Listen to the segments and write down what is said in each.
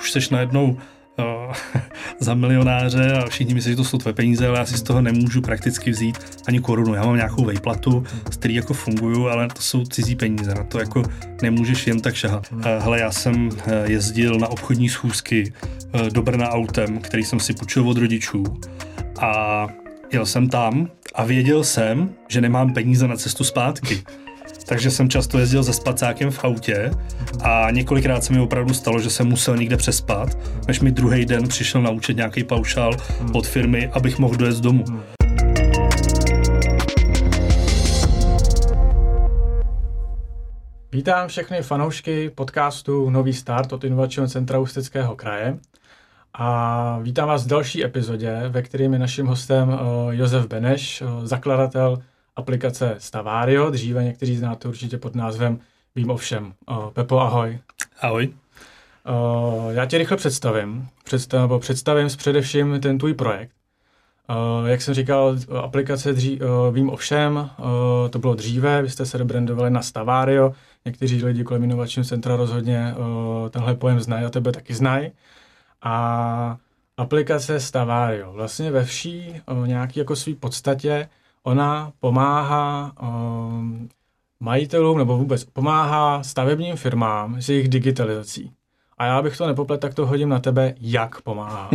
už jsi najednou uh, za milionáře a všichni myslí, že to jsou tvoje peníze, ale já si z toho nemůžu prakticky vzít ani korunu. Já mám nějakou vejplatu, z který jako funguju, ale to jsou cizí peníze, na to jako nemůžeš jen tak šahat. Uh, hele, já jsem uh, jezdil na obchodní schůzky do Brna autem, který jsem si půjčil od rodičů a jel jsem tam a věděl jsem, že nemám peníze na cestu zpátky takže jsem často jezdil se spacákem v autě a několikrát se mi opravdu stalo, že jsem musel někde přespat, než mi druhý den přišel naučit nějaký paušál od firmy, abych mohl dojet domů. Vítám všechny fanoušky podcastu Nový start od Inovačního centra Ústeckého kraje. A vítám vás v další epizodě, ve kterém je naším hostem eh, Josef Beneš, eh, zakladatel aplikace Stavario, dříve někteří znáte určitě pod názvem Vím o všem. Pepo, ahoj. Ahoj. Já tě rychle představím. Představ, představím především ten tvůj projekt. Jak jsem říkal, aplikace dří, Vím o všem, to bylo dříve, vy jste se rebrandovali na Stavario, někteří lidi kolem inovačního centra rozhodně tenhle pojem znají a tebe taky znají. A aplikace Stavario vlastně ve vší nějaký jako svý podstatě ona pomáhá um, majitelům nebo vůbec pomáhá stavebním firmám s jejich digitalizací. A já bych to nepoplet, tak to hodím na tebe, jak pomáhá.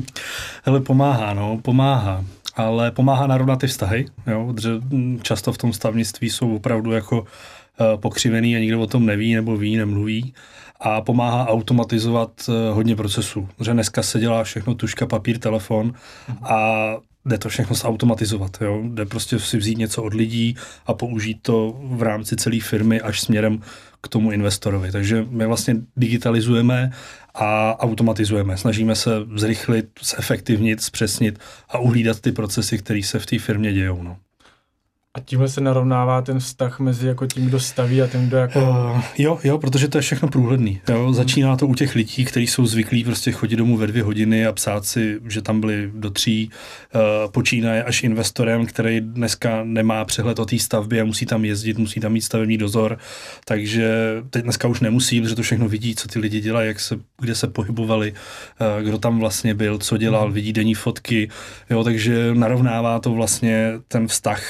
Hele, pomáhá, no, pomáhá. Ale pomáhá narovnat ty vztahy, jo, protože často v tom stavnictví jsou opravdu jako uh, pokřivený a nikdo o tom neví nebo ví, nemluví a pomáhá automatizovat uh, hodně procesů. Že dneska se dělá všechno tuška, papír, telefon a jde to všechno zautomatizovat. Jo? Jde prostě si vzít něco od lidí a použít to v rámci celé firmy až směrem k tomu investorovi. Takže my vlastně digitalizujeme a automatizujeme. Snažíme se zrychlit, zefektivnit, zpřesnit a uhlídat ty procesy, které se v té firmě dějou. No. A tímhle se narovnává ten vztah mezi jako tím, kdo staví a tím, kdo jako... Uh, jo, jo, protože to je všechno průhledný. Jo? Začíná to u těch lidí, kteří jsou zvyklí prostě chodit domů ve dvě hodiny a psát si, že tam byli do tří. Uh, počínaje až investorem, který dneska nemá přehled o té stavbě a musí tam jezdit, musí tam mít stavební dozor. Takže teď dneska už nemusí, protože to všechno vidí, co ty lidi dělají, jak se, kde se pohybovali, uh, kdo tam vlastně byl, co dělal, hmm. vidí denní fotky. Jo? Takže narovnává to vlastně ten vztah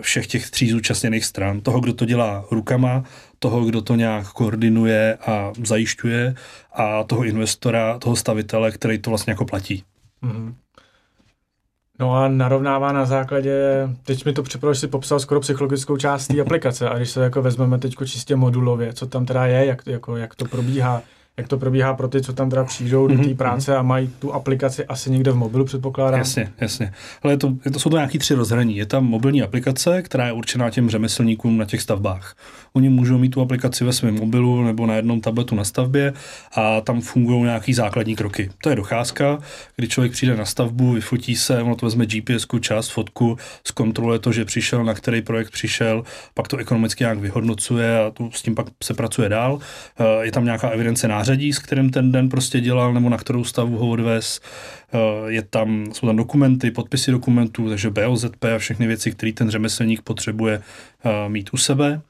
všech těch tří zúčastněných stran. Toho, kdo to dělá rukama, toho, kdo to nějak koordinuje a zajišťuje a toho investora, toho stavitele, který to vlastně jako platí. Mm-hmm. No a narovnává na základě, teď mi to připadalo, že si popsal skoro psychologickou část té aplikace a když se jako vezmeme teď čistě modulově, co tam teda je, jak, jako, jak to probíhá, jak to probíhá pro ty, co tam teda přijdou mm-hmm. do té mhm, práce mm-hmm. a mají tu aplikaci asi někde v mobilu, předpokládám? Jasně, jasně. Ale je to, je to, jsou to nějaký tři rozhraní. Je tam mobilní aplikace, která je určená těm řemeslníkům na těch stavbách. Oni můžou mít tu aplikaci ve svém mobilu nebo na jednom tabletu na stavbě a tam fungují nějaký základní kroky. To je docházka, kdy člověk přijde na stavbu, vyfotí se, ono to vezme GPS, část, fotku, zkontroluje to, že přišel, na který projekt přišel, pak to ekonomicky nějak vyhodnocuje a tu, s tím pak se pracuje dál. Eh, je tam nějaká evidence nářadí, s kterým ten den prostě dělal, nebo na kterou stavu ho odvez. Eh, je tam, jsou tam dokumenty, podpisy dokumentů, takže BOZP a všechny věci, které ten řemeslník potřebuje mít u sebe.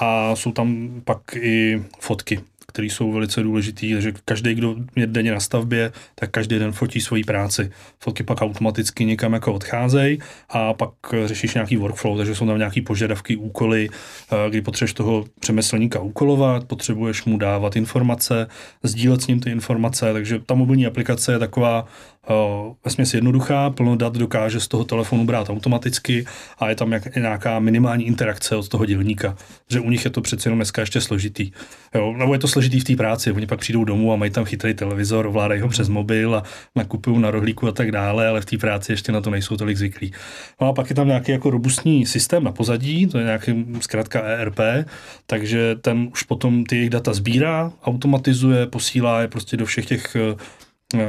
A jsou tam pak i fotky které jsou velice důležité, takže každý, kdo je denně na stavbě, tak každý den fotí svoji práci. Fotky pak automaticky někam jako odcházejí a pak řešíš nějaký workflow, takže jsou tam nějaké požadavky, úkoly, eh, kdy potřebuješ toho přemyslníka úkolovat, potřebuješ mu dávat informace, sdílet s ním ty informace, takže ta mobilní aplikace je taková vesměs jednoduchá, plno dat dokáže z toho telefonu brát automaticky a je tam jak, nějaká minimální interakce od toho dělníka, že u nich je to přece jenom dneska ještě složitý. Jo, nebo je to složitý v té práci, oni pak přijdou domů a mají tam chytrý televizor, ovládají ho přes mobil a nakupují na rohlíku a tak dále, ale v té práci ještě na to nejsou tolik zvyklí. No a pak je tam nějaký jako robustní systém na pozadí, to je nějaký zkrátka ERP, takže ten už potom ty jejich data sbírá, automatizuje, posílá je prostě do všech těch uh,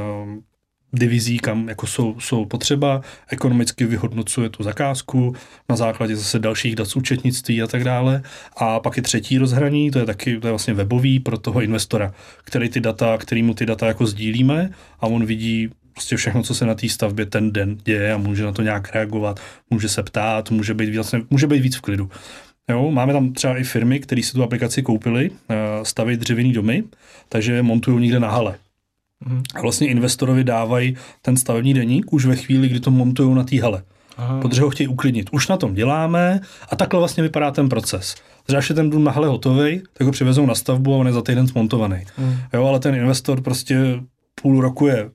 divizí, kam jako jsou, jsou potřeba, ekonomicky vyhodnocuje tu zakázku na základě zase dalších dat z účetnictví a tak dále. A pak je třetí rozhraní, to je taky to je vlastně webový pro toho investora, který ty data, který mu ty data jako sdílíme a on vidí prostě všechno, co se na té stavbě ten den děje a může na to nějak reagovat, může se ptát, může být, vlastně, může být víc v klidu. Jo, máme tam třeba i firmy, které si tu aplikaci koupily, eh, staví dřevěný domy, takže montují někde na hale. A vlastně investorovi dávají ten stavební deník už ve chvíli, kdy to montují na té hale. Aha. Protože ho chtějí uklidnit. Už na tom děláme a takhle vlastně vypadá ten proces. Když je ten dům na hale hotový, tak ho přivezou na stavbu a on je za týden zmontovaný. Mm. Jo, ale ten investor prostě půl roku je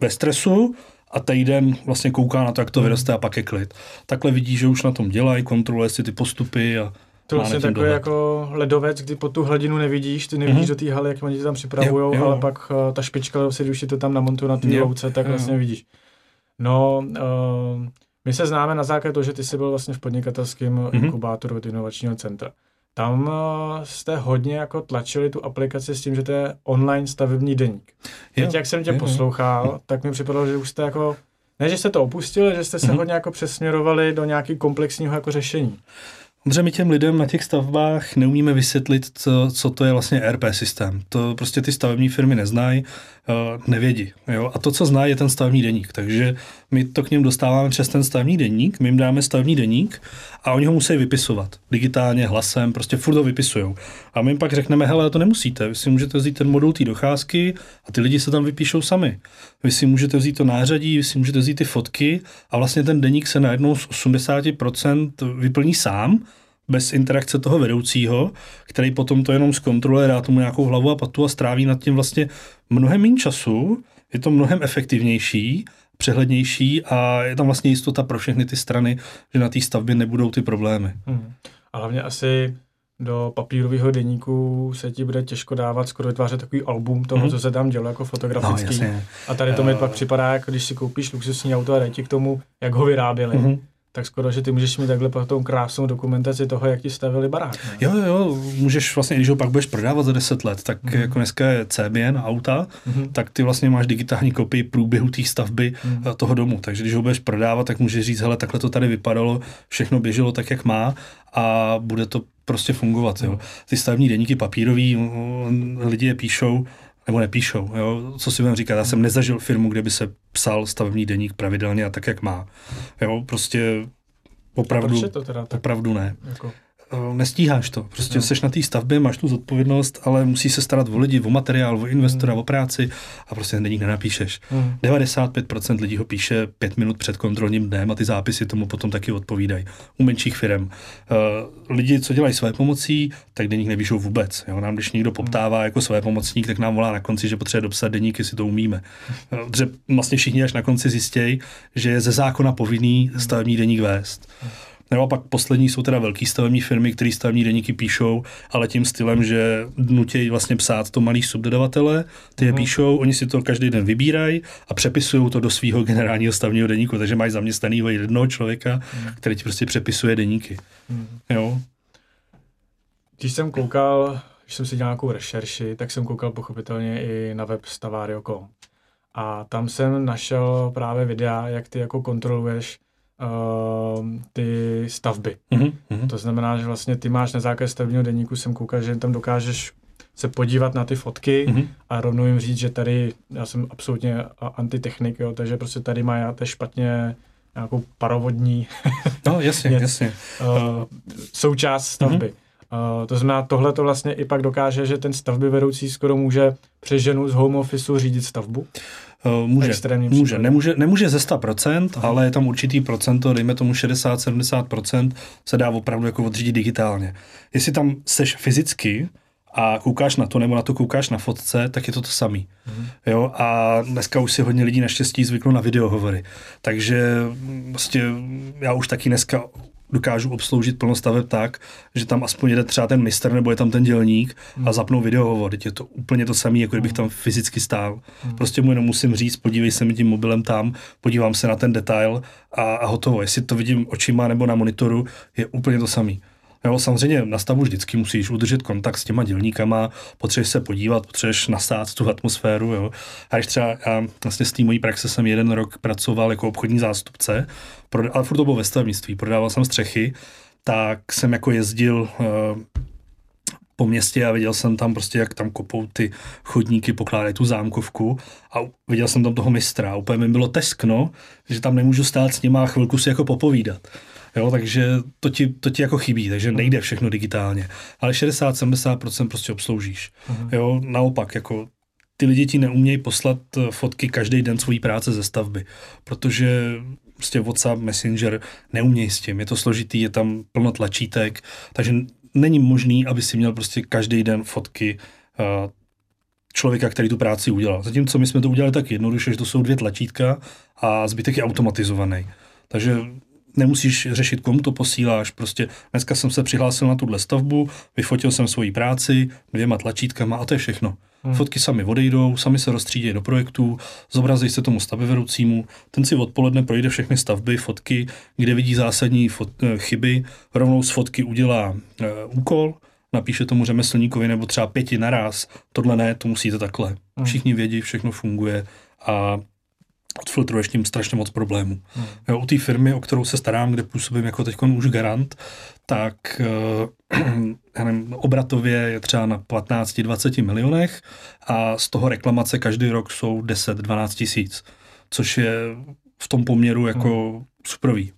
ve stresu a týden vlastně kouká na to, jak to vyroste a pak je klid. Takhle vidí, že už na tom dělají, kontroluje si ty postupy a to vlastně takový jako ledovec, kdy po tu hladinu nevidíš, ty nevidíš mm-hmm. do té haly, jak oni tam připravují, ale pak uh, ta špička, si když si to tam namontují na té louce, tak jo. vlastně vidíš. No, uh, my se známe na základě toho, že ty jsi byl vlastně v podnikatelském mm-hmm. inkubátoru od inovačního centra. Tam uh, jste hodně jako tlačili tu aplikaci s tím, že to je online stavební deník. Teď, jak jsem tě jo, poslouchal, jo. tak mi připadalo, že už jste jako, ne, že jste to opustili, že jste se mm-hmm. hodně jako přesměrovali do nějakého komplexního jako řešení. Protože my těm lidem na těch stavbách neumíme vysvětlit, co, co to je vlastně ERP systém. To prostě ty stavební firmy neznají, uh, nevědí. Jo? A to, co zná, je ten stavební deník. Takže my to k něm dostáváme přes ten stavební deník, my jim dáme stavební deník a oni ho musí vypisovat. Digitálně, hlasem, prostě furt ho vypisují. A my jim pak řekneme, hele, to nemusíte, vy si můžete vzít ten modul té docházky a ty lidi se tam vypíšou sami. Vy si můžete vzít to nářadí, vy si můžete vzít ty fotky a vlastně ten deník se najednou z 80% vyplní sám, bez interakce toho vedoucího, který potom to jenom zkontroluje, dá tomu nějakou hlavu a patu a stráví nad tím vlastně mnohem méně času, je to mnohem efektivnější, přehlednější a je tam vlastně jistota pro všechny ty strany, že na té stavbě nebudou ty problémy. Hmm. A hlavně asi do papírového deníku se ti bude těžko dávat, skoro vytvářet takový album toho, mm-hmm. co se tam dělo jako fotografický. No, a tady to mi uh... pak připadá, jako když si koupíš luxusní auto a dej ti k tomu, jak ho vyráběli. Mm-hmm tak skoro, že ty můžeš mít takhle potom krásnou dokumentaci toho, jak ti stavili barák. Ne? Jo, jo, můžeš vlastně, když ho pak budeš prodávat za 10 let, tak mm. jako dneska je CBN auta, mm. tak ty vlastně máš digitální kopii průběhu té stavby mm. toho domu. Takže když ho budeš prodávat, tak můžeš říct, hele, takhle to tady vypadalo, všechno běželo tak, jak má a bude to prostě fungovat. Jo. Mhm. Ty stavební deníky papírový, lidi je píšou, nebo nepíšou. Jo? Co si budeme říkat, já jsem nezažil firmu, kde by se psal stavební deník pravidelně a tak, jak má. Jo? Prostě opravdu, to teda tak, opravdu ne. Jako... Eh, nestíháš to. Prostě no. jsi na té stavbě, máš tu zodpovědnost, ale musí se starat o lidi, o materiál, o investora, mm. o práci a prostě deník nenapíšeš. Mm. 95% lidí ho píše pět minut před kontrolním dnem a ty zápisy tomu potom taky odpovídají. U menších firm. Uh, lidi, co dělají své pomocí, tak deník nepíšou vůbec. Jo? Nám, když někdo poptává jako své pomocník, tak nám volá na konci, že potřebuje dopsat deník, jestli to umíme. Uh, protože vlastně všichni až na konci zjistějí, že je ze zákona povinný stavební deník vést. Mm. Nebo pak poslední jsou teda velký stavební firmy, které stavební deníky píšou, ale tím stylem, že nutějí vlastně psát to malý subdodavatele, ty je uh-huh. píšou, oni si to každý den vybírají a přepisují to do svého generálního stavního deníku, takže mají zaměstnaného jednoho člověka, uh-huh. který ti prostě přepisuje deníky. Uh-huh. Jo. Když jsem koukal, když jsem si dělal nějakou rešerši, tak jsem koukal pochopitelně i na web stavario.com. A tam jsem našel právě videa, jak ty jako kontroluješ uh, ty stavby. Mm-hmm. To znamená, že vlastně ty máš na základě stavebního deníku, jsem koukal, že tam dokážeš se podívat na ty fotky mm-hmm. a rovnou jim říct, že tady, já jsem absolutně antitechnik, jo, takže prostě tady máte špatně nějakou parovodní no, jasně, jasně. Uh, součást stavby. Mm-hmm. Uh, to znamená, tohle to vlastně i pak dokáže, že ten stavby vedoucí skoro může přes ženu z home officeu řídit stavbu. Uh, může, může. Nemůže, nemůže ze 100%, Aha. ale je tam určitý procento, dejme tomu 60-70%, se dá opravdu jako odřídit digitálně. Jestli tam seš fyzicky, a koukáš na to, nebo na to koukáš na fotce, tak je to to samý. Mm. Jo, a dneska už si hodně lidí naštěstí zvyklo na videohovory. Takže vlastně já už taky dneska dokážu obsloužit plno staveb tak, že tam aspoň jede třeba ten mistr nebo je tam ten dělník hmm. a zapnou videohovor. Teď je to úplně to samé, jako kdybych hmm. tam fyzicky stál. Hmm. Prostě mu jenom musím říct, podívej se mi tím mobilem tam, podívám se na ten detail a, a hotovo. Jestli to vidím očima nebo na monitoru, je úplně to samé. Jo, samozřejmě na stavu vždycky musíš udržet kontakt s těma dělníkama, potřebuješ se podívat, potřebuješ nasát tu atmosféru. Jo. A když třeba já vlastně z té mojí praxe jsem jeden rok pracoval jako obchodní zástupce, ale furt to bylo ve stavebnictví, prodával jsem střechy, tak jsem jako jezdil uh, po městě a viděl jsem tam prostě, jak tam kopou ty chodníky, pokládají tu zámkovku a viděl jsem tam toho mistra. Úplně mi bylo teskno, že tam nemůžu stát s nima a chvilku si jako popovídat. Jo, takže to ti, to ti jako chybí, takže mhm. nejde všechno digitálně. Ale 60-70% prostě obsloužíš. Uh-huh. Jo, naopak, jako ty lidi ti neumějí poslat fotky každý den svojí práce ze stavby, protože prostě WhatsApp, Messenger neumějí s tím, je to složitý, je tam plno tlačítek, takže není možný, aby si měl prostě každý den fotky uh, člověka, který tu práci udělal. Zatímco my jsme to udělali tak jednoduše, že to jsou dvě tlačítka a zbytek je automatizovaný. Takže nemusíš řešit, komu to posíláš. Prostě dneska jsem se přihlásil na tuhle stavbu, vyfotil jsem svoji práci dvěma tlačítkama a to je všechno. Hmm. Fotky sami odejdou, sami se rozstřídí do projektů, zobrazí se tomu stavbyvedoucímu, ten si odpoledne projde všechny stavby, fotky, kde vidí zásadní fot, eh, chyby, rovnou z fotky udělá uh, úkol, napíše tomu řemeslníkovi nebo třeba pěti naraz, tohle ne, to musíte takhle. Hmm. Všichni vědí, všechno funguje a odfiltruješ tím strašně moc problémů. Hmm. Jo, u té firmy, o kterou se starám, kde působím jako teď už garant, tak uh, nevím, obratově je třeba na 15-20 milionech a z toho reklamace každý rok jsou 10-12 tisíc, což je v tom poměru jako hmm. superový.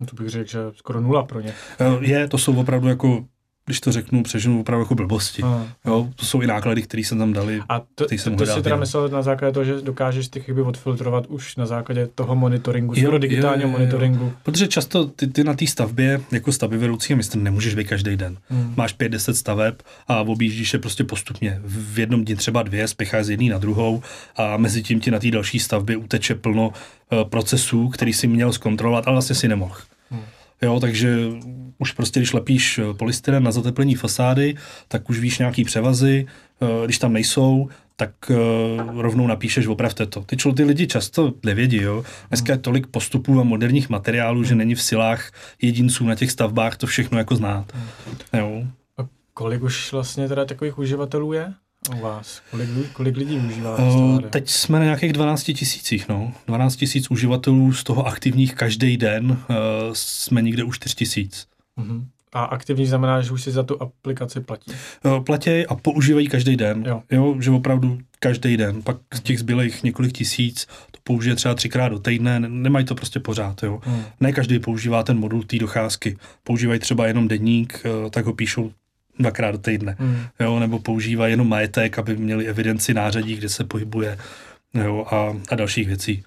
No to bych řekl, že skoro nula pro ně. Je, to jsou opravdu jako když to řeknu, přeženu opravdu jako blbosti. Jo, to jsou i náklady, které se tam dali. A to, jsem to si teda myslel na základě toho, že dokážeš ty chyby odfiltrovat už na základě toho monitoringu, jo, skoro digitálního jo, jo, monitoringu. Jo. Protože často ty, ty na té stavbě, jako stavby vedoucí mistr, nemůžeš být každý den. Hmm. Máš 5-10 staveb a objíždíš je prostě postupně. V jednom dni třeba dvě, spěcháš z jedné na druhou a mezi tím ti na té další stavbě uteče plno uh, procesů, který si měl zkontrolovat, ale vlastně si nemohl. Hmm. Jo, takže už prostě, když lepíš eh, polystyren na zateplení fasády, tak už víš nějaký převazy, eh, když tam nejsou, tak uh, rovnou napíšeš, opravte to. Ty, člo, ty lidi často nevědí, jo. Dneska je tolik postupů a moderních materiálů, že není v silách jedinců na těch stavbách to všechno jako znát. Jo. A kolik už vlastně teda takových uživatelů je? U vás? Kolik, kolik lidí užívá? Uh, teď jsme na nějakých 12 tisících, no. 12 tisíc uživatelů, z toho aktivních každý den uh, jsme někde už 4 tisíc. Uh-huh. A aktivní znamená, že už si za tu aplikaci platí? Uh, platí a používají každý den. Jo. jo. že opravdu každý den. Pak z těch zbylých několik tisíc to použije třeba třikrát do týdne, nemají to prostě pořád. Jo. Hmm. Ne každý používá ten modul té docházky. Používají třeba jenom denník, tak ho píšou dvakrát do týdne. Hmm. Jo, nebo používá jenom majetek, aby měli evidenci nářadí, kde se pohybuje jo, a, a dalších věcí.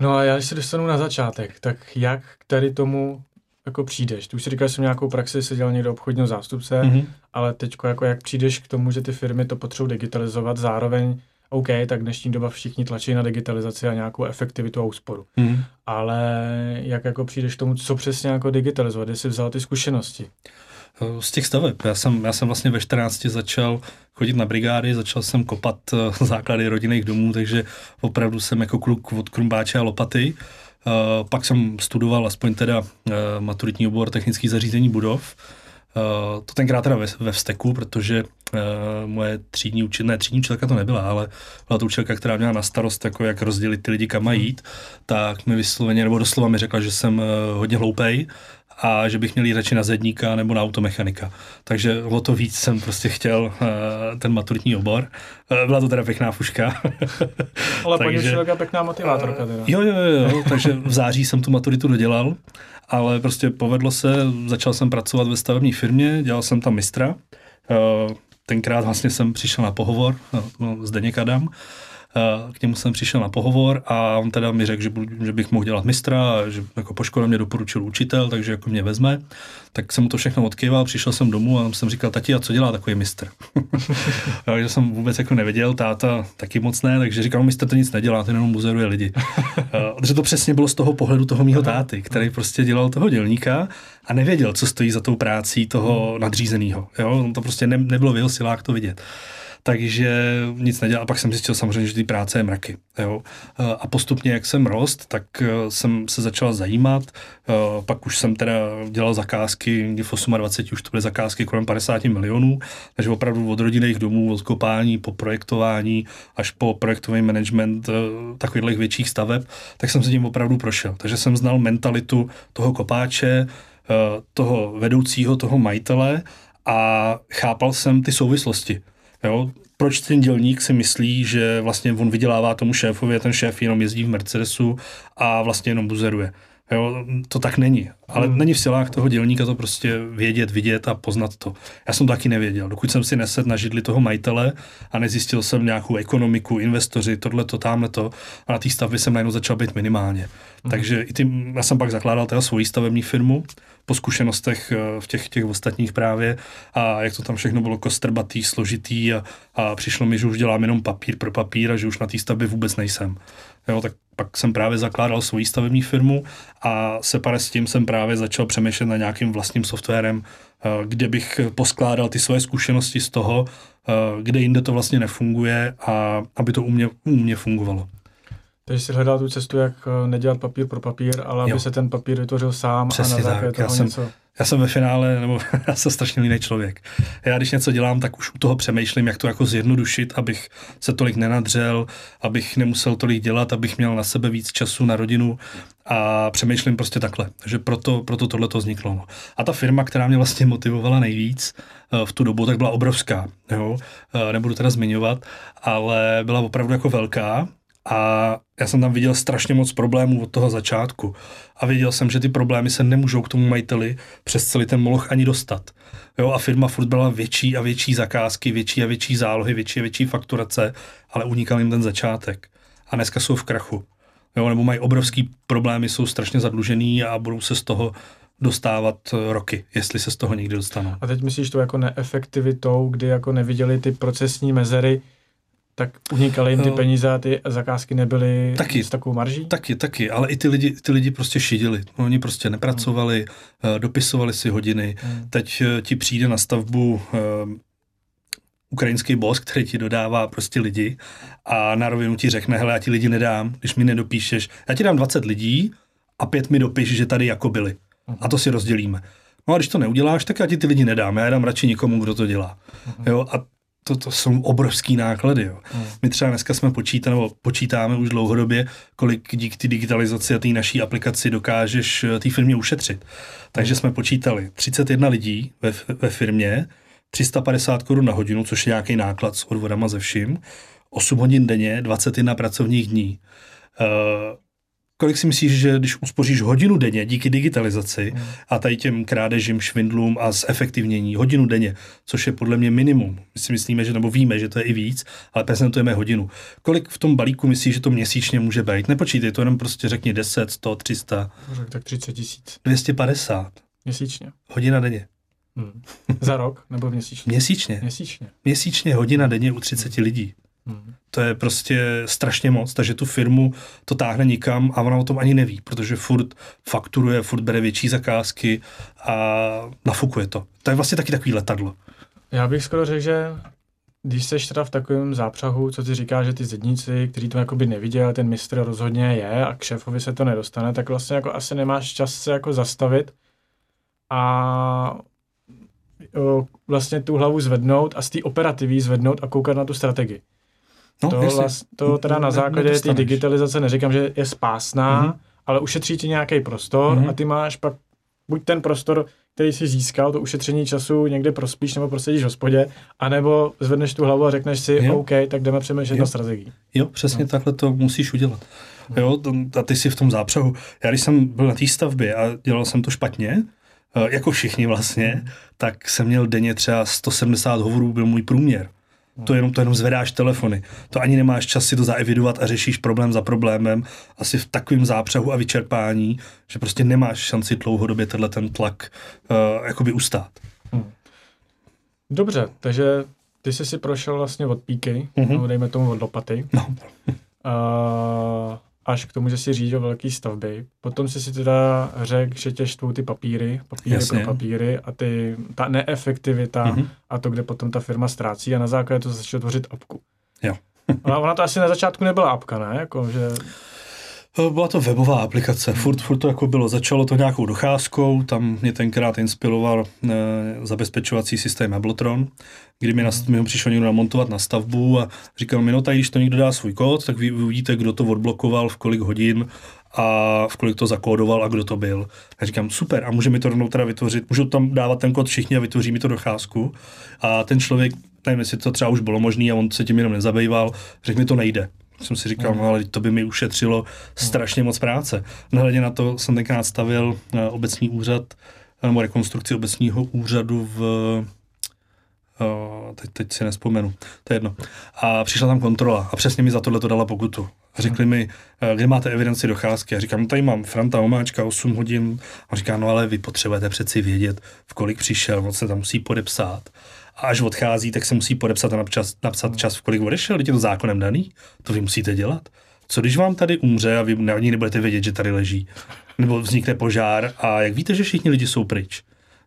No a já když se dostanu na začátek, tak jak k tady tomu jako přijdeš? Ty už si říkal, že jsem nějakou praxi se dělal někdo obchodního zástupce, mm-hmm. ale teď jako jak přijdeš k tomu, že ty firmy to potřebují digitalizovat, zároveň OK, tak dnešní doba všichni tlačí na digitalizaci a nějakou efektivitu a úsporu. Mm. Ale jak jako přijdeš k tomu, co přesně jako digitalizovat, jestli vzal ty zkušenosti? Z těch staveb. Já jsem, já jsem vlastně ve 14 začal chodit na brigády, začal jsem kopat eh, základy rodinných domů, takže opravdu jsem jako kluk od krumbáče a lopaty. Uh, pak jsem studoval aspoň teda uh, maturitní obor technický zařízení budov. Uh, to tenkrát teda ve, ve vzteku, protože uh, moje třídní učitelka, ne třídní učitelka to nebyla, ale byla to učitelka, která měla na starost, jako jak rozdělit ty lidi, kam mají jít, tak mi vysloveně, nebo doslova mi řekla, že jsem uh, hodně hloupej a že bych měl jít radši na zedníka nebo na automechanika. Takže o to víc jsem prostě chtěl uh, ten maturitní obor. Uh, byla to teda pěkná fuška. Ale takže, paní pěkná motivátorka. Teda. Jo, jo, jo, takže v září jsem tu maturitu dodělal, ale prostě povedlo se, začal jsem pracovat ve stavební firmě, dělal jsem tam mistra. Uh, tenkrát vlastně jsem přišel na pohovor, no, Zdeněk Adam, Eh, k němu jsem přišel na pohovor a on teda mi řekl, že, že bych mohl dělat mistra a že jako po škole mě doporučil učitel, takže jako mě vezme. Tak jsem mu to všechno odkýval, přišel jsem domů a jsem říkal, tati, a co dělá takový mistr? takže jsem vůbec jako nevěděl, táta taky moc ne, takže říkal, mistr to nic nedělá, ten jenom buzeruje lidi. Eh, protože to přesně bylo z toho pohledu toho mýho táty, který prostě dělal toho dělníka a nevěděl, co stojí za tou prácí toho nadřízeného. Jo? On to prostě ne, nebylo v jeho silách to vidět takže nic nedělal. A pak jsem zjistil samozřejmě, že ty práce je mraky. Jo. A postupně, jak jsem rost, tak eh, jsem se začal zajímat. Eh, pak už jsem teda dělal zakázky, někdy v 28 už to byly zakázky kolem 50 milionů, takže opravdu od rodinných domů, od kopání po projektování až po projektový management eh, takových větších staveb, tak jsem se tím opravdu prošel. Takže jsem znal mentalitu toho kopáče, toho vedoucího, toho majitele a chápal jsem ty souvislosti. Jo? Proč ten dělník si myslí, že vlastně on vydělává tomu šéfovi a ten šéf jenom jezdí v Mercedesu a vlastně jenom buzeruje. Jo, to tak není. Ale hmm. není v silách toho dělníka to prostě vědět, vidět a poznat to. Já jsem to taky nevěděl. Dokud jsem si nesedl na židli toho majitele a nezjistil jsem nějakou ekonomiku, investoři, tohle, to, tamhle to. A na té stavbě jsem najednou začal být minimálně. Hmm. Takže i tím, já jsem pak zakládal teda svoji stavební firmu po zkušenostech eh, v těch, těch ostatních právě a jak to tam všechno bylo kostrbatý, složitý a, a přišlo mi, že už dělám jenom papír pro papír a že už na té stavbě vůbec nejsem. Jo, tak pak jsem právě zakládal svoji stavební firmu a separe s tím jsem právě začal přemýšlet na nějakým vlastním softwarem, eh, kde bych poskládal ty své zkušenosti z toho, eh, kde jinde to vlastně nefunguje a aby to u mě, u mě fungovalo. Takže jsi hledal tu cestu, jak eh, nedělat papír pro papír, ale aby jo. se ten papír vytvořil sám Přesně a na základě tak. toho já jsem, něco... Já jsem ve finále, nebo já jsem strašně jiný člověk. Já když něco dělám, tak už u toho přemýšlím, jak to jako zjednodušit, abych se tolik nenadřel, abych nemusel tolik dělat, abych měl na sebe víc času, na rodinu a přemýšlím prostě takhle. Takže proto, proto tohle to vzniklo. No. A ta firma, která mě vlastně motivovala nejvíc eh, v tu dobu, tak byla obrovská. Jo? Eh, nebudu teda zmiňovat, ale byla opravdu jako velká a já jsem tam viděl strašně moc problémů od toho začátku. A věděl jsem, že ty problémy se nemůžou k tomu majiteli přes celý ten moloch ani dostat. Jo, a firma furt byla větší a větší zakázky, větší a větší zálohy, větší a větší fakturace, ale unikal jim ten začátek. A dneska jsou v krachu. Jo, nebo mají obrovský problémy, jsou strašně zadlužený a budou se z toho dostávat roky, jestli se z toho někdy dostanou. A teď myslíš to jako neefektivitou, kdy jako neviděli ty procesní mezery, tak unikaly jim ty uh, peníze a ty zakázky nebyly taky, s takovou marží? Taky, taky, ale i ty lidi, ty lidi prostě šidili. Oni prostě nepracovali, hmm. dopisovali si hodiny. Hmm. Teď eh, ti přijde na stavbu um, ukrajinský boss, který ti dodává prostě lidi a na rovinu ti řekne, hele, já ti lidi nedám, když mi nedopíšeš. Já ti dám 20 lidí a pět mi dopiš, že tady jako byli. Hmm. A to si rozdělíme. No a když to neuděláš, tak já ti ty lidi nedám, já dám radši někomu, kdo to dělá. Uh-huh. Jo, a to, to jsou obrovský náklady. Jo. Hmm. My třeba dneska jsme počítali, nebo počítáme už dlouhodobě, kolik díky té digitalizaci a té naší aplikaci dokážeš eh, té firmě ušetřit. Takže hmm. jsme počítali 31 lidí ve, ve firmě, 350 korun na hodinu, což je nějaký náklad s odvodama ze vším, 8 hodin denně, 21 pracovních dní. Uh, kolik si myslíš, že když uspoříš hodinu denně díky digitalizaci hmm. a tady těm krádežím, švindlům a zefektivnění, hodinu denně, což je podle mě minimum. My si myslíme, že nebo víme, že to je i víc, ale prezentujeme hodinu. Kolik v tom balíku myslíš, že to měsíčně může být? Nepočítej, to jenom prostě řekni 10, 100, 300. Tak 30 tisíc. 250. Měsíčně. Hodina denně. Hmm. Za rok nebo měsíčně? Měsíčně. Měsíčně. Měsíčně hodina denně u 30 lidí. Hmm. To je prostě strašně moc, takže tu firmu to táhne nikam a ona o tom ani neví, protože furt fakturuje, furt bere větší zakázky a nafukuje to. To je vlastně taky takový letadlo. Já bych skoro řekl, že když seš teda v takovém zápřahu, co ty říká, že ty zedníci, kteří to jakoby neviděl, ten mistr rozhodně je a k šéfovi se to nedostane, tak vlastně jako asi nemáš čas se jako zastavit a vlastně tu hlavu zvednout a z té operativy zvednout a koukat na tu strategii. No, to, vlast, to teda na základě té digitalizace neříkám, že je spásná, mm-hmm. ale ušetří ti nějaký prostor mm-hmm. a ty máš pak buď ten prostor, který si získal, to ušetření času někde prospíš nebo prosedíš v hospodě, anebo zvedneš tu hlavu a řekneš si, jo. OK, tak jdeme přemýšlet na strategii. Jo, přesně no. takhle to musíš udělat. Jo, a ty jsi v tom zápřahu. Já když jsem byl na té stavbě a dělal jsem to špatně, eh, jako všichni vlastně, mm. tak jsem měl denně třeba 170 hovorů, byl můj průměr. To jenom, to jenom zvedáš telefony. To ani nemáš čas si to zaevidovat a řešíš problém za problémem. Asi v takovém zápřehu a vyčerpání, že prostě nemáš šanci dlouhodobě tenhle ten tlak uh, jakoby ustát. Hmm. Dobře, takže ty jsi si prošel vlastně od píky, mm-hmm. no, dejme tomu od lopaty. No. uh, až k tomu, že si řídil velké stavby. Potom si si teda řekl, že tě štvou ty papíry, papíry Jasně. pro papíry a ty, ta neefektivita mm-hmm. a to, kde potom ta firma ztrácí a na základě to začal tvořit apku. Jo. ona, ona to asi na začátku nebyla apka, ne? Jako, že... Eh, byla to webová aplikace, furt, furt to jako bylo. Začalo to nějakou docházkou, tam mě tenkrát inspiroval e, zabezpečovací systém Abletron, kdy mi, na, mi ho přišel někdo namontovat na stavbu a říkal mi, no tak když to někdo dá svůj kód, tak vy uvidíte, kdo to odblokoval, v kolik hodin a v kolik to zakódoval a kdo to byl. A říkám, super, a může mi to rovnou teda vytvořit, můžu tam dávat ten kód všichni a vytvoří mi to docházku. A ten člověk, nevím, jestli to třeba už bylo možné a on se tím jenom nezabýval, řekl mi, to nejde Jsem si říkal, no ale to by mi ušetřilo strašně moc práce. Nehledě na to jsem tenkrát stavil uh, obecní úřad, nebo rekonstrukci obecního úřadu v Uh, teď, teď si nespomenu, to je jedno. A přišla tam kontrola a přesně mi za tohle to dala pokutu. A řekli mi, kde máte evidenci docházky? A říkám, no tady mám Franta Omáčka 8 hodin. A říká, no ale vy potřebujete přeci vědět, v kolik přišel, on se tam musí podepsat. A až odchází, tak se musí podepsat a napčas, napsat čas, v kolik odešel, je to zákonem daný. To vy musíte dělat. Co když vám tady umře a vy ani nebudete vědět, že tady leží? Nebo vznikne požár a jak víte, že všichni lidi jsou pryč?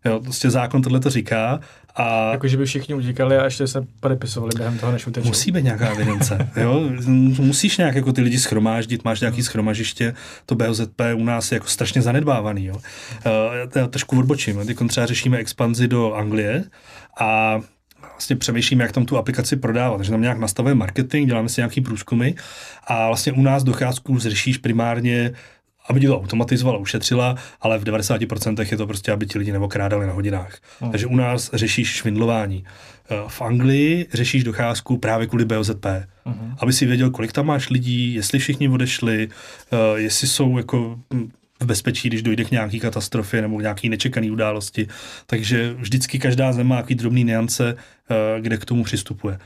Jo, prostě zákon tohle to říká. A jako, že by všichni utíkali a ještě se podepisovali během toho, než utečou. Musí být nějaká evidence. jo? Musíš nějak jako ty lidi schromáždit, máš nějaký schromažiště, to BOZP u nás je jako strašně zanedbávaný. Jo? Uh, já trošku odbočím. Teď třeba řešíme expanzi do Anglie a vlastně přemýšlíme, jak tam tu aplikaci prodávat. Takže tam nějak nastavuje marketing, děláme si nějaký průzkumy a vlastně u nás docházku zřešíš primárně aby ti to automatizovala, ušetřila, ale v 90% je to prostě, aby ti lidi neokrádali na hodinách. Hmm. Takže u nás řešíš švindlování. Eh, v Anglii řešíš docházku právě kvůli BOZP. Hmm. Aby si věděl, kolik tam máš lidí, jestli všichni odešli, eh, jestli jsou jako hm, v bezpečí, když dojde k nějaký katastrofě nebo nějaký nečekaný události. Takže vždycky každá země má nějaký drobný niance, eh, kde k tomu přistupuje.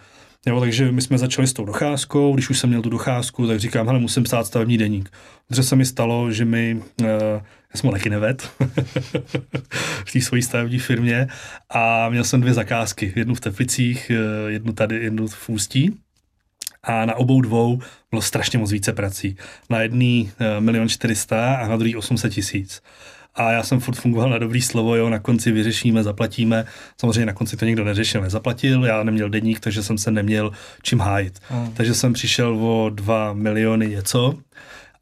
Jo, takže my jsme začali s tou docházkou, když už jsem měl tu docházku, tak říkám, hele, musím psát stavební deník. Protože se mi stalo, že mi, uh, já jsem taky neved v té své stavební firmě a měl jsem dvě zakázky, jednu v Teplicích, uh, jednu tady, jednu v Ústí a na obou dvou bylo strašně moc více prací. Na jedný uh, milion čtyřista a na druhý 800 tisíc a já jsem furt fungoval na dobrý slovo, jo, na konci vyřešíme, zaplatíme. Samozřejmě na konci to nikdo neřešil, nezaplatil, já neměl deník, takže jsem se neměl čím hájit. Hmm. Takže jsem přišel o 2 miliony něco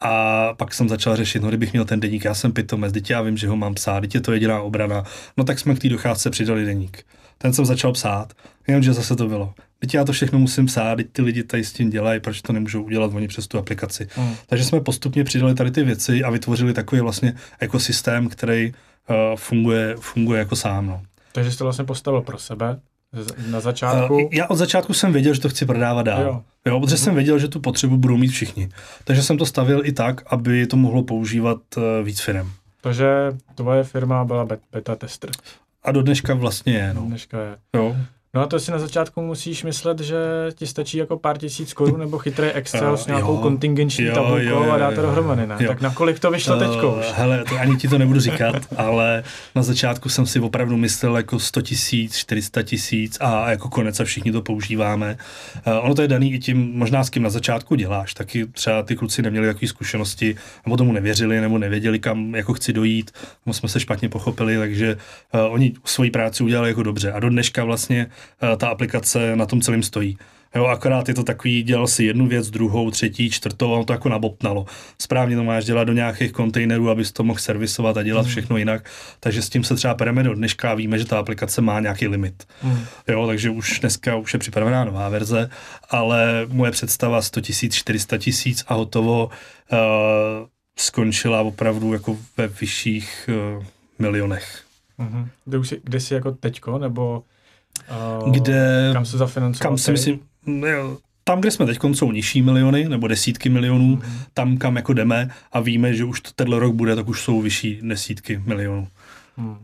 a pak jsem začal řešit, no kdybych měl ten deník, já jsem pitomec, dítě já vím, že ho mám psát, dítě je to jediná obrana. No tak jsme k té docházce přidali deník. Ten jsem začal psát, jenomže zase to bylo. Teď já to všechno musím psát, teď ty lidi tady s tím dělají, proč to nemůžou udělat oni přes tu aplikaci. Mm. Takže jsme postupně přidali tady ty věci a vytvořili takový vlastně ekosystém, který uh, funguje, funguje jako sám. No. Takže jsi to vlastně postavil pro sebe, na začátku? Uh, já od začátku jsem věděl, že to chci prodávat dál. Jo. Jo, protože mm. jsem věděl, že tu potřebu budou mít všichni. Takže jsem to stavil i tak, aby to mohlo používat uh, víc firm. Takže tvoje firma byla beta tester. A do dneška vlastně je. No. Dneška je. Jo. No a to si na začátku musíš myslet, že ti stačí jako pár tisíc korun nebo chytrý Excel uh, s nějakou jo, kontingenční jo, tabulkou jo, jo, a dá to dohromady, ne? Jo. Tak na kolik to vyšlo uh, teďko už? Hele, to ani ti to nebudu říkat, ale na začátku jsem si opravdu myslel jako 100 tisíc, 400 tisíc a jako konec a všichni to používáme. Uh, ono to je daný i tím, možná s kým na začátku děláš, taky třeba ty kluci neměli takové zkušenosti, nebo tomu nevěřili, nebo nevěděli, kam jako chci dojít, nebo jsme se špatně pochopili, takže uh, oni svoji práci udělali jako dobře. A do dneška vlastně ta aplikace na tom celém stojí. Jo, akorát je to takový, dělal si jednu věc, druhou, třetí, čtvrtou a on to jako nabopnalo. Správně to máš dělat do nějakých kontejnerů, abys to mohl servisovat a dělat mm. všechno jinak. Takže s tím se třeba pereme do dneška a víme, že ta aplikace má nějaký limit. Mm. Jo, takže už dneska už je připravená nová verze, ale moje představa 100 tisíc, 400 tisíc a hotovo uh, skončila opravdu jako ve vyšších uh, milionech. Mm-hmm. Kde, už jsi, kde jsi jako teďko, nebo Uh, kde... Kam se zafinancoval? Kam si myslím, tam, kde jsme teď, jsou nižší miliony nebo desítky milionů, mm. tam, kam jako jdeme a víme, že už to tenhle rok bude, tak už jsou vyšší desítky milionů. Mm.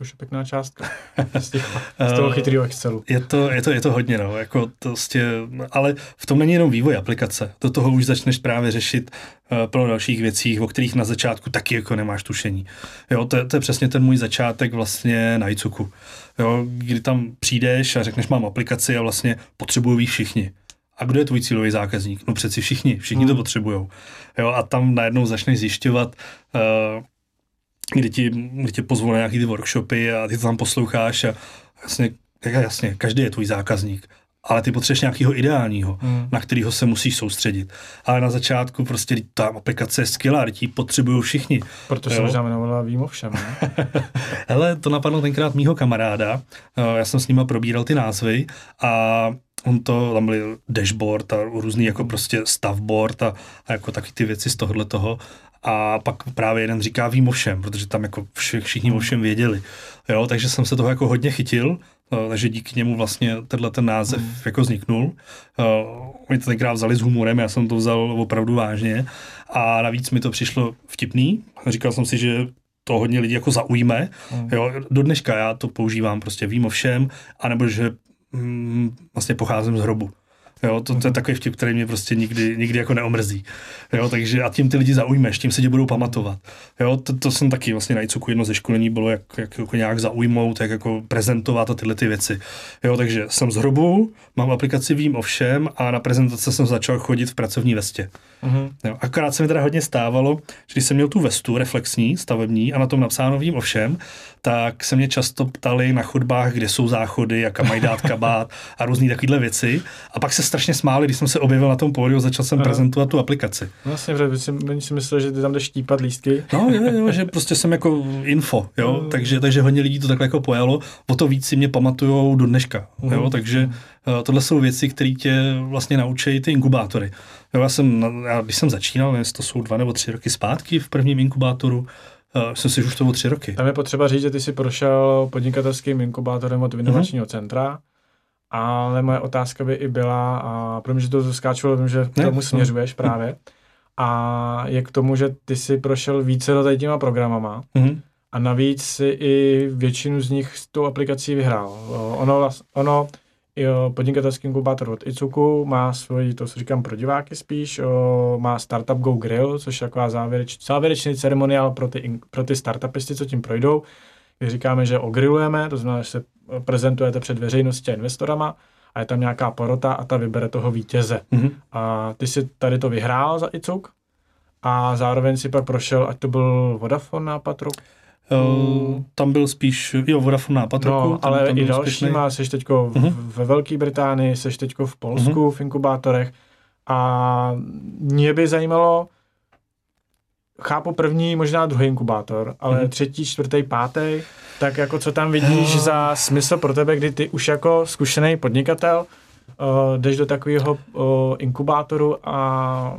To je pěkná částka z, těch, z toho chytrého Excelu. Je to, je to, je to hodně, no, jako to prostě, ale v tom není jenom vývoj aplikace. Do toho už začneš právě řešit uh, plno dalších věcí, o kterých na začátku taky jako nemáš tušení. Jo, to, to je přesně ten můj začátek vlastně na iCuku. Jo, kdy tam přijdeš a řekneš, mám aplikaci a vlastně potřebují všichni. A kdo je tvůj cílový zákazník? No přeci všichni, všichni hmm. to potřebují. Jo, a tam najednou začneš zjišťovat, uh, kdy ti, kdy ti pozvou na nějaký ty workshopy a ty to tam posloucháš a jasně, jasně, každý je tvůj zákazník ale ty potřebuješ nějakého ideálního, hmm. na kterého se musíš soustředit. Ale na začátku prostě ta aplikace je skvělá, ti potřebují všichni. Proto se možná jmenovala Vím všem, ne? Hele, to napadlo tenkrát mýho kamaráda, eh, já jsem s ním probíral ty názvy a on to, tam byl dashboard a různý jako prostě stavboard a, a jako taky ty věci z tohohle toho a pak právě jeden říká vím o všem, protože tam jako vši, všichni o všem věděli. Jo, takže jsem se toho jako hodně chytil, takže díky němu vlastně tenhle ten název mm. jako vzniknul. Uh, oni to tenkrát vzali s humorem, já jsem to vzal opravdu vážně a navíc mi to přišlo vtipný. Říkal jsem si, že to hodně lidí jako zaujme. Mm. Jo, do dneška já to používám, prostě vím o všem, anebo že mm, vlastně pocházím z hrobu. Jo, to, to je takový vtip, který mě prostě nikdy, nikdy jako neomrzí. Jo, takže a tím ty lidi zaujmeš, tím se tě budou pamatovat. Jo, to, to jsem taky vlastně na ICUku jedno ze školení bylo, jak, jak jako nějak zaujmout, jak jako prezentovat a tyhle ty věci. Jo, takže jsem z hrobu, mám aplikaci, vím o všem a na prezentace jsem začal chodit v pracovní vestě. Uh-huh. Jo, akorát se mi teda hodně stávalo, že když jsem měl tu vestu reflexní, stavební a na tom napsáno vím o všem, tak se mě často ptali na chodbách, kde jsou záchody, jaká mají dát kabát a různé takovéhle věci. A pak se strašně smáli, když jsem se objevil na tom pódiu, začal jsem Aha. prezentovat tu aplikaci. Vlastně, protože oni si mysleli, že ty tam jdeš štípat lístky. No, jo, jo, že prostě jsem jako info, jo, mm. takže, takže hodně lidí to takhle jako pojalo, o to víc si mě pamatujou do dneška, mm. jo, takže uh, tohle jsou věci, které tě vlastně naučí ty inkubátory. Jo, já jsem, já, když jsem začínal, nevím, to jsou dva nebo tři roky zpátky v prvním inkubátoru, Uh, jsem si už to tři roky. Tam je potřeba říct, že ty jsi prošel podnikatelským inkubátorem od inovačního uh-huh. centra, ale moje otázka by i byla, a pro mě, že to skáčelo, vím, že ne, tomu no. směřuješ no. právě, a je k tomu, že ty jsi prošel více do těma programama uh-huh. a navíc si i většinu z nich s tou aplikací vyhrál. Ono, ono jo, podnikatelský inkubátor od Icuku má svoji, to si říkám pro diváky spíš, o, má Startup Go Grill, což je taková závěreč, závěrečný ceremoniál pro ty, pro ty startupisty, co tím projdou, kdy říkáme, že ogrilujeme, to znamená, že se prezentujete před veřejností a investorama a je tam nějaká porota a ta vybere toho vítěze. Mm-hmm. A ty si tady to vyhrál za Icuk a zároveň si pak prošel, ať to byl Vodafone nápad roku, Uh, tam byl spíš, jo, Vodafone nápad no, roku, ale tam i další má, seš teďko uh-huh. ve Velké Británii, seš teďko v Polsku uh-huh. v inkubátorech a mě by zajímalo, chápu první, možná druhý inkubátor, ale uh-huh. třetí, čtvrtý, pátý, tak jako co tam vidíš uh. za smysl pro tebe, kdy ty už jako zkušený podnikatel uh, jdeš do takového uh, inkubátoru a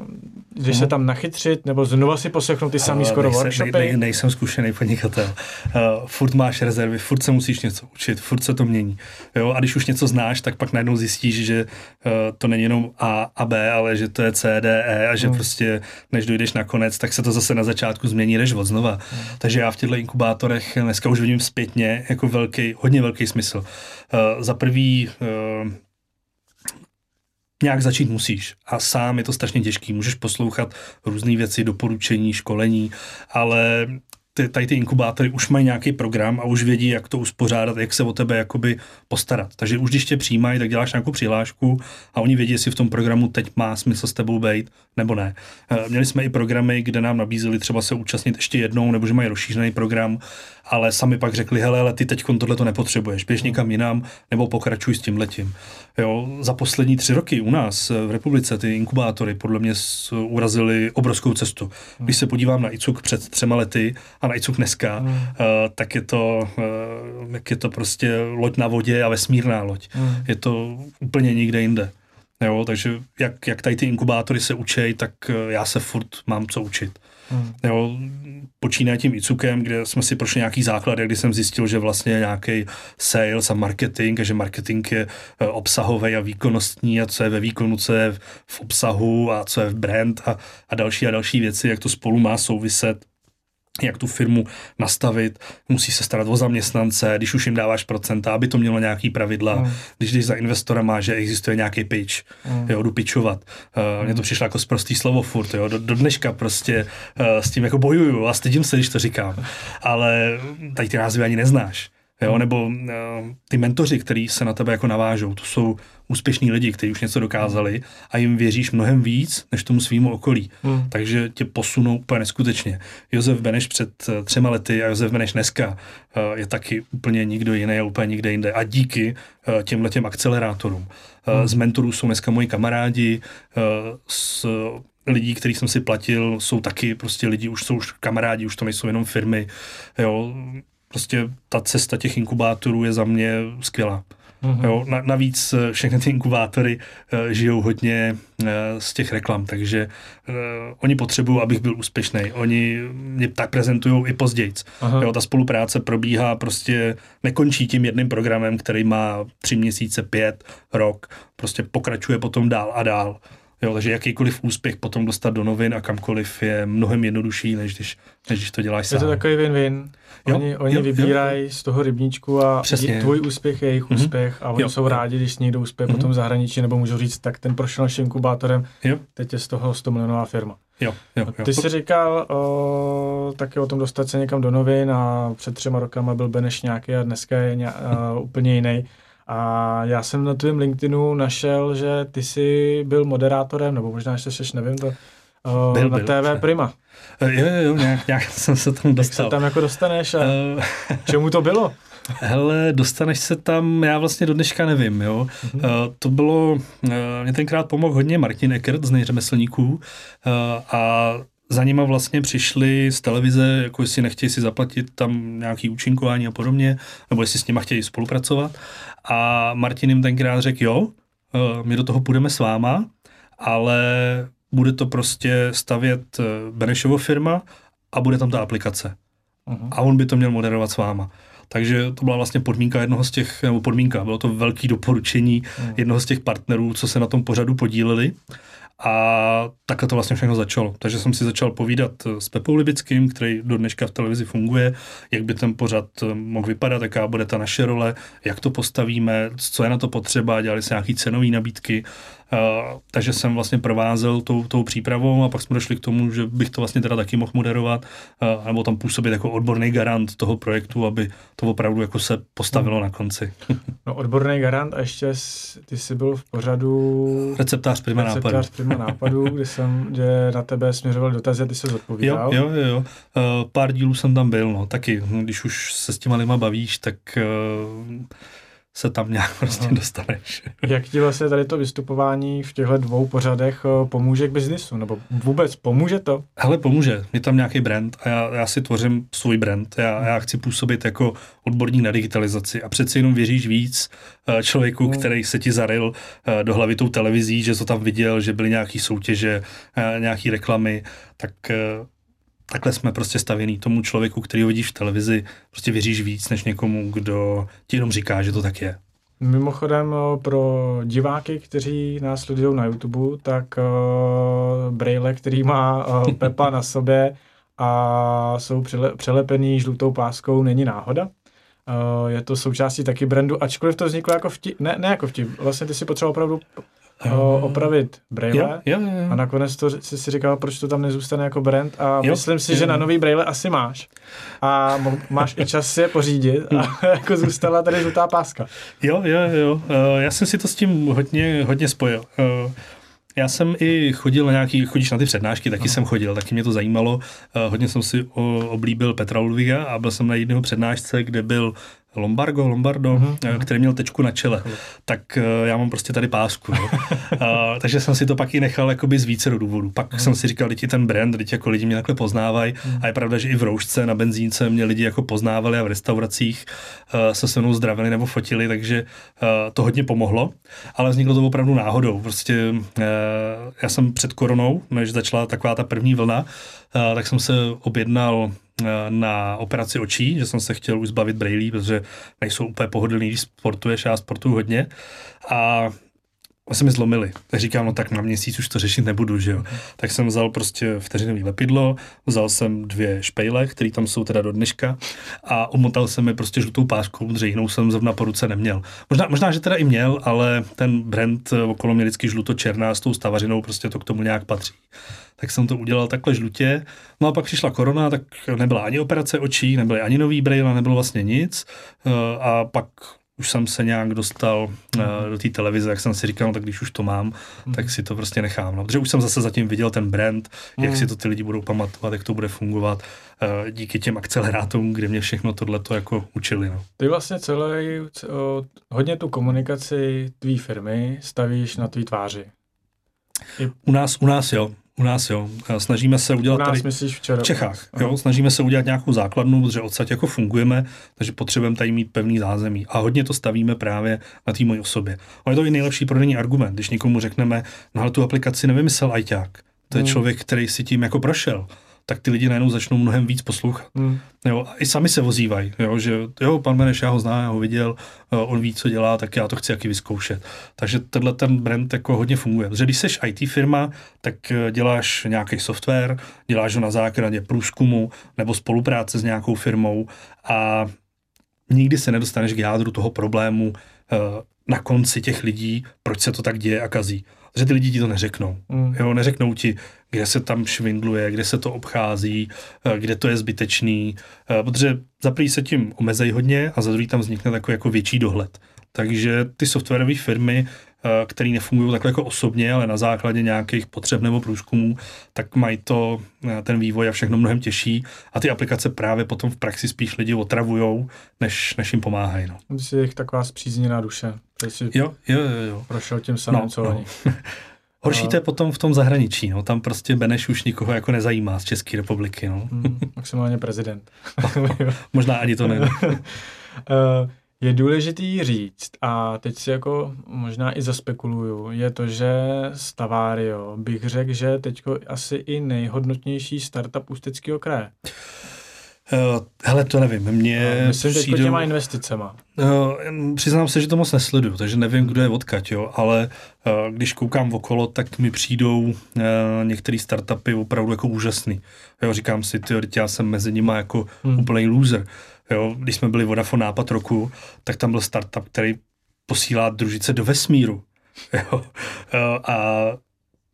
jdeš mm. se mhm. tam nachytřit, nebo znova si poslechnout ty samý skoro nejsem, workshopy? Ne, ne, nejsem zkušený podnikatel. Uh, furt máš rezervy, furt se musíš něco učit, furt se to mění. Jo? A když už něco znáš, tak pak najednou zjistíš, že uh, to není jenom A a B, ale že to je C, D, E a že mm. prostě než dojdeš na konec, tak se to zase na začátku změní, jdeš od znova. Mm. Takže já v těchto inkubátorech dneska už vidím zpětně jako velký, hodně velký smysl. Uh, za prvý uh, nějak začít musíš. A sám je to strašně těžký. Můžeš poslouchat různé věci, doporučení, školení, ale ty, tady ty inkubátory už mají nějaký program a už vědí, jak to uspořádat, jak se o tebe jakoby postarat. Takže už když tě přijímají, tak děláš nějakou přihlášku a oni vědí, jestli v tom programu teď má smysl s tebou být nebo ne. Eh, měli jsme i programy, kde nám nabízeli třeba se účastnit ještě jednou, nebo že mají rozšířený program, ale sami pak řekli, hele, ale ty teď tohle to nepotřebuješ, běž někam jinam nebo pokračuj s tím letím. Jo, za poslední tři roky u nás v republice ty inkubátory podle mě urazily obrovskou cestu. Když se podívám na ICUK před třema lety a na ICUK dneska, mm. uh, tak je to, uh, jak je to prostě loď na vodě a vesmírná loď. Mm. Je to úplně nikde jinde. Jo, takže jak, jak tady ty inkubátory se učej, tak uh, já se furt mám co učit. Hmm. Jo, počínaje tím ICUKem, kde jsme si prošli nějaký základ, kdy jsem zjistil, že vlastně nějaký sales a marketing, a že marketing je e, obsahový a výkonnostní a co je ve výkonu, co je v obsahu a co je v brand a, a další a další věci, jak to spolu má souviset jak tu firmu nastavit, musí se starat o zaměstnance, když už jim dáváš procenta, aby to mělo nějaký pravidla, mm. když jdeš za investora má, že existuje nějaký pitch, mm. jo, jdu pitchovat. Uh, Mně to přišlo jako prostý slovo furt, jo, do, do dneška prostě uh, s tím jako bojuju a stydím se, když to říkám, ale tady ty názvy ani neznáš. Jo, nebo uh, ty mentoři, kteří se na tebe jako navážou, to jsou úspěšní lidi, kteří už něco dokázali a jim věříš mnohem víc než tomu svýmu okolí. Hmm. Takže tě posunou úplně neskutečně. Josef Beneš před uh, třema lety a Josef Beneš dneska uh, je taky úplně nikdo jiný a úplně nikde jinde. A díky uh, těmhle těm akcelerátorům. Uh, hmm. Z mentorů jsou dneska moji kamarádi, uh, s lidí, kterých jsem si platil, jsou taky prostě lidi, už jsou už kamarádi, už to nejsou jenom firmy. Jo prostě ta cesta těch inkubátorů je za mě skvělá. Mm-hmm. Jo, na, navíc eh, všechny ty inkubátory uh, žijou hodně uh, z těch reklam, takže uh, oni potřebují, abych byl úspěšný. Oni mě tak prezentují i později. Jo, ta spolupráce probíhá prostě, nekončí tím jedným programem, který má tři měsíce, pět, rok, prostě pokračuje potom dál a dál. Jo, takže jakýkoliv úspěch potom dostat do novin a kamkoliv je mnohem jednodušší, než když, než když to děláš sám. Je to takový win-win. Jo, oni oni jo, vybírají jo. z toho rybníčku a Přesně. tvůj úspěch je jejich mm-hmm. úspěch a oni jo, jsou rádi, když někdo uspěje mm-hmm. potom v zahraničí, nebo můžou říct, tak ten prošel naším inkubátorem, jo. teď je z toho 100 milionová firma. Jo, jo, jo. Ty jsi říkal o, taky o tom dostat se někam do novin a před třema rokama byl Beneš nějaký a dneska je ně, a, úplně jiný. A já jsem na tvém LinkedInu našel, že ty jsi byl moderátorem, nebo možná ještě seš, nevím to, uh, byl, na byl, TV Prima. Uh, jo, jo, jo, nějak, nějak jsem se tam dostal. Jak se tam jako dostaneš a uh, čemu to bylo? Hele, dostaneš se tam, já vlastně do dneška nevím, jo. Mm-hmm. Uh, to bylo, uh, mě tenkrát pomohl hodně Martin Eckert z nejřemeslníků uh, a za nima vlastně přišli z televize, jako jestli nechtějí si zaplatit tam nějaký účinkování a podobně, nebo jestli s nima chtějí spolupracovat. A Martin jim tenkrát řekl, jo, eh, my do toho půjdeme s váma, ale bude to prostě stavět eh, Benešovo firma a bude tam ta aplikace. Uh-huh. A on by to měl moderovat s váma. Takže to byla vlastně podmínka jednoho z těch, nebo podmínka, bylo to velký doporučení uh-huh. jednoho z těch partnerů, co se na tom pořadu podíleli. A takhle to vlastně všechno začalo. Takže jsem si začal povídat s Pepou Libickým, který do dneška v televizi funguje, jak by ten pořad mohl vypadat, jaká bude ta naše role, jak to postavíme, co je na to potřeba, dělali se nějaké cenové nabídky takže jsem vlastně provázel tou, tou přípravou a pak jsme došli k tomu, že bych to vlastně teda taky mohl moderovat uh, nebo tam působit jako odborný garant toho projektu, aby to opravdu jako se postavilo hmm. na konci. no odborný garant a ještě ty jsi byl v pořadu receptář prima receptář nápadu, prima nápadu kde jsem, kde na tebe směřoval dotazy a ty se odpovídal. Jo, jo, jo. Uh, pár dílů jsem tam byl, no taky, když už se s těma lima bavíš, tak uh, se tam nějak prostě Aha. dostaneš. Jak ti vlastně tady to vystupování v těchto dvou pořadech eh, pomůže k biznisu? Nebo vůbec pomůže to? Hele, pomůže. Je tam nějaký brand a já, já si tvořím svůj brand. Já, já chci působit jako odborník na digitalizaci a přeci jenom věříš víc eh, člověku, hmm. který se ti zaril eh, do hlavy tou televizí, že to tam viděl, že byly nějaký soutěže, nějaký reklamy, tak takhle jsme prostě stavěný tomu člověku, který ho vidíš v televizi, prostě věříš víc, než někomu, kdo ti jenom říká, že to tak je. Mimochodem pro diváky, kteří nás sledují na YouTube, tak uh, Braille, který má uh, Pepa na sobě a jsou přele, přelepený žlutou páskou, není náhoda. Uh, je to součástí taky brandu, ačkoliv to vzniklo jako vtip, ne, ne jako vtip, vlastně ty si potřeboval opravdu o, opravit braille jo, jo, jo. a nakonec to jsi si říkal, proč to tam nezůstane jako brand a jo, myslím si, jo. že na nový braille asi máš a máš i čas si je pořídit a jako zůstala tady žlutá páska. Jo, jo, jo. Uh, já jsem si to s tím hodně, hodně spojil. Uh, já jsem i chodil na nějaký, chodíš na ty přednášky, taky no. jsem chodil, taky mě to zajímalo. Uh, hodně jsem si oblíbil Petra Ludviga a byl jsem na jedného přednášce, kde byl Lombardo, Lombardo, uh-huh. který měl tečku na čele, uh-huh. tak uh, já mám prostě tady pásku. uh, takže jsem si to pak i nechal jakoby z více důvodů. Pak uh-huh. jsem si říkal, teď ten brand, teď jako lidi mě takhle poznávají uh-huh. a je pravda, že i v roušce na benzínce mě lidi jako poznávali a v restauracích uh, se se mnou zdravili nebo fotili, takže uh, to hodně pomohlo, ale vzniklo to opravdu náhodou. Prostě uh, já jsem před koronou, než začala taková ta první vlna, uh, tak jsem se objednal na operaci očí, že jsem se chtěl už zbavit brejlí, protože nejsou úplně pohodlný, když sportuješ, já sportuju hodně. A se mi zlomili. Tak říkám, no tak na měsíc už to řešit nebudu, že jo. Tak jsem vzal prostě vteřinový lepidlo, vzal jsem dvě špejle, které tam jsou teda do dneška a omotal jsem je prostě žlutou páskou, protože jinou jsem zrovna po ruce neměl. Možná, možná, že teda i měl, ale ten brand okolo mě vždycky žluto-černá s tou stavařinou, prostě to k tomu nějak patří tak jsem to udělal takhle žlutě. No a pak přišla korona, tak nebyla ani operace očí, nebyly ani nový braille, nebylo vlastně nic. Eh, a pak už jsem se nějak dostal uh, do té televize, jak jsem si říkal, no, tak když už to mám, mm. tak si to prostě nechám. No, protože už jsem zase zatím viděl ten brand, mm. jak si to ty lidi budou pamatovat, jak to bude fungovat uh, díky těm akcelerátům, kde mě všechno tohle to jako učili. No. Ty vlastně celé, hodně tu komunikaci tvý firmy stavíš na tvý tváři. U nás, u nás jo. U nás jo. Snažíme se udělat U nás tady... myslíš včera? V Čechách, jo. Snažíme se udělat nějakou základnu, protože odsaď jako fungujeme, takže potřebujeme tady mít pevný zázemí. A hodně to stavíme právě na té mojí osobě. Je to i nejlepší prodejní argument, když někomu řekneme, no ale tu aplikaci nevymyslel ajťák. To je Hmm. člověk, který si tím jako prošel tak ty lidi najednou začnou mnohem víc poslouchat. Hmm. Jo, a i sami se ozývají, jo, že jo, pan Beneš, já ho znám, já ho viděl, eh, on ví, co dělá, tak já to chci jaký vyzkoušet. Takže tenhle ten brand jako hodně funguje. Protože když jsi IT firma, tak eh, děláš nějaký software, děláš ho na základě průzkumu nebo spolupráce s nějakou firmou a nikdy se nedostaneš k jádru toho problému eh, na konci těch lidí, proč se to tak děje a kazí. Protože ty lidi ti to neřeknou. Hmm. Jo, neřeknou ti, kde se tam švindluje, kde se to obchází, eh, kde to je zbytečný, eh, protože za prvý se tím omezejí hodně a za druhý tam vznikne takový jako větší dohled. Takže ty softwarové firmy, eh, které nefungují takhle jako osobně, ale na základě nějakých potřeb nebo průzkumů, tak mají to, ten vývoj a všechno mnohem těžší a ty aplikace právě potom v praxi spíš lidi otravujou, než, než jim pomáhají. No. Ty jsi jich taková zpřízněná duše, jsi Jo, jo, jo, jo. prošel tím samým, No, co no. oni. Horší No. to je potom v tom zahraničí, no. tam prostě Beneš už nikoho jako nezajímá z České republiky. No. Hmm. Maximálně prezident. Možná ani to ne. Eh, je důležitý říct, a teď si jako možná i zaspekuluju, je to, že Stavario bych řekl, že teď asi i nejhodnotnější startup Ústeckého kraje. Uh, hele, to nevím. Mně No, Myslím teď přijdou- těma investicema. Uh, přiznám se, že to moc nesleduju, takže nevím, kdo je odkaď, jo, ale uh, když koukám okolo, tak mi přijdou uh, některé startupy opravdu jako úžasný. Jo, říkám si, ty, já jsem mezi nimi jako Hmm. úplný loser. Jo, když jsme byli Vodafone nápad roku, tak tam byl startup, který posílá družice do vesmíru. Jo, a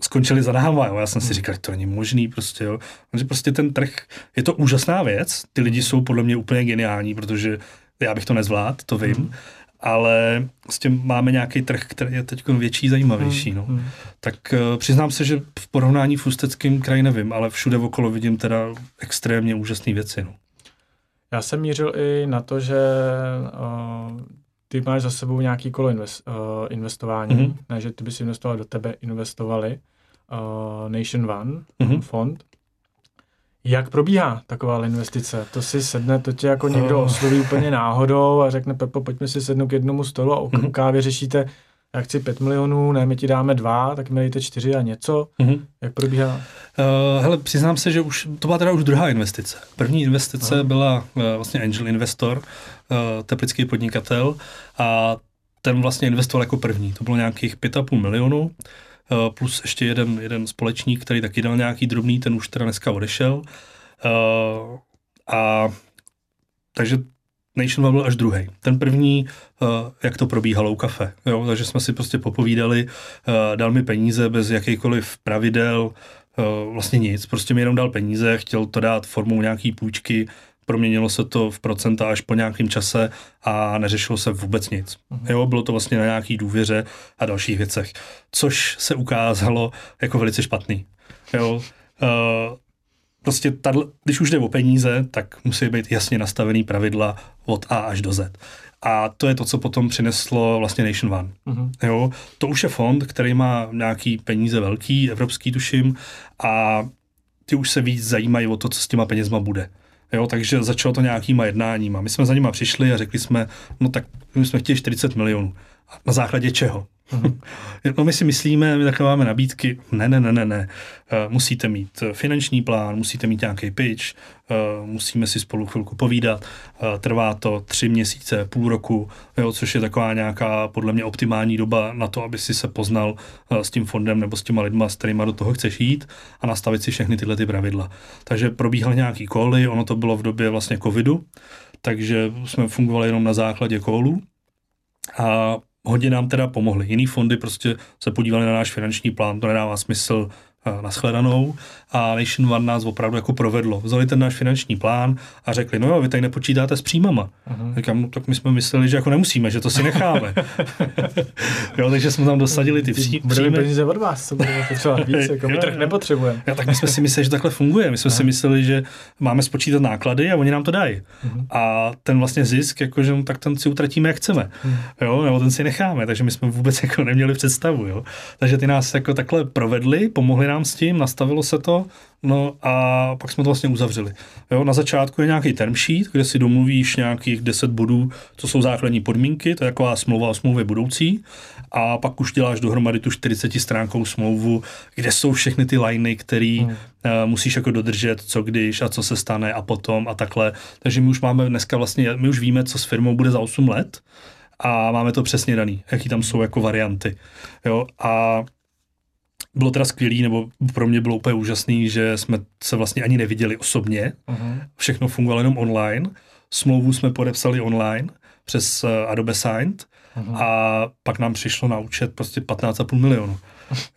skončili za náma, jo. Já jsem si říkal, to není možný prostě, jo. Takže prostě ten trh, je to úžasná věc, ty lidi jsou podle mě úplně geniální, protože já bych to nezvládl, to vím, Hmm. ale s tím máme nějaký trh, který je teď větší, zajímavější, no. Hmm. Tak uh, přiznám se, že v porovnání v Ústeckém kraji nevím, ale všude okolo vidím teda extrémně úžasné věci, no. Já jsem mířil i na to, že uh, ty máš za sebou nějaký kolo invest, uh, investování, Mhm. mm-hmm. ne, že ty bys investoval do tebe, investovali uh, Nation One, Mhm. fond. Jak probíhá taková investice? To si sedne, to tě jako někdo Oh. osloví úplně náhodou a řekne, Pepo, pojďme si sednout k jednomu stolu a o Mhm. mm-hmm. kávě řešíte, já chci 5 milionů, ne, my ti dáme dva, tak mi dejte čtyři a něco. Mhm. Jak probíhá? Uh, hele, přiznám se, že už to byla teda už druhá investice. První investice Aha. byla uh, vlastně angel investor, uh, teplický podnikatel a ten vlastně investoval jako první. To bylo nějakých 5,5 milionů uh, plus ještě jeden, jeden společník, který taky dal nějaký drobný, ten už teda dneska odešel. Uh, a takže Nation byl až druhý. Ten první, uh, jak to probíhalo u kafe. Jo? Takže jsme si prostě popovídali, uh, dal mi peníze bez jakýkoliv pravidel, uh, vlastně nic, prostě mi jenom dal peníze, chtěl to dát formou nějaký půjčky, proměnilo se to v procenta až po nějakém čase a neřešilo se vůbec nic. Mhm. Jo, bylo to vlastně na nějaký důvěře a dalších věcech, což se ukázalo jako velice špatný. Jo, uh, prostě tadle, když už jde o peníze, tak musí být jasně nastavený pravidla od A až do Z. A to je to, co potom přineslo vlastně Nation One. Mhm. Jo, to už je fond, který má nějaký peníze velký, evropský tuším, a ty už se víc zajímají o to, co s těma penězma bude. Jo, takže začalo to nějakýma jednáníma. My jsme za nima přišli a řekli jsme, no tak my jsme chtěli 40 milionů. Na základě čeho? No my si myslíme, my takhle máme nabídky, ne, ne, ne, ne, ne. Eh, Musíte mít eh, finanční plán, musíte mít nějaký pitch, eh, musíme si spolu chvilku povídat, trvá to tři měsíce, půl roku, jo, což je taková nějaká podle mě optimální doba na to, aby si se poznal s tím fondem nebo s těma lidma, s kterýma do toho chceš jít a nastavit si všechny tyhle ty pravidla. Takže probíhaly nějaký koly, ono to bylo v době vlastně covidu, takže jsme fungovali jenom na základě kólů a hodně nám teda pomohly. Jiný fondy prostě se podívali na náš finanční plán, to nedává smysl eh, nashledanou a Nation One nás opravdu jako provedlo. Vzali ten náš finanční plán a řekli, no jo, vy tady nepočítáte s příjmama. Mhm. Říkám, no tak my jsme mysleli, že jako nemusíme, že to si necháme. jo, takže jsme tam dosadili ty pří, příjmy. peníze od vás, co budeme potřebovat víc, jako my Jo, trh jo. nepotřebujeme. Ja, tak my jsme si mysleli, že takhle funguje. My jsme si mysleli, že máme spočítat náklady a oni nám to dají. Mhm. A ten vlastně zisk, jakože, no, tak ten si utratíme, jak chceme. Mhm. Jo, nebo ten si necháme, takže my jsme vůbec jako neměli představu. Jo. Takže ty nás jako takhle provedli, pomohli nám s tím, nastavilo se to, no a pak jsme to vlastně uzavřeli. Jo, na začátku je nějaký term sheet, kde si domluvíš nějakých 10 bodů, co jsou základní podmínky, to je taková smlouva o smlouvě budoucí, a pak už děláš dohromady tu 40 stránkou smlouvu, kde jsou všechny ty liney, které hmm. uh, musíš jako dodržet, co když a co se stane a potom a takhle. Takže my už máme dneska vlastně, my už víme, co s firmou bude za 8 let a máme to přesně daný, jaký tam jsou jako varianty. Jo, a bylo teda skvělý, nebo pro mě bylo úplně úžasný, že jsme se vlastně ani neviděli osobně. Uh-huh. Všechno fungovalo jenom online. Smlouvu jsme podepsali online přes uh, Adobe Signed uh-huh. a pak nám přišlo na účet prostě 15,5 milionů.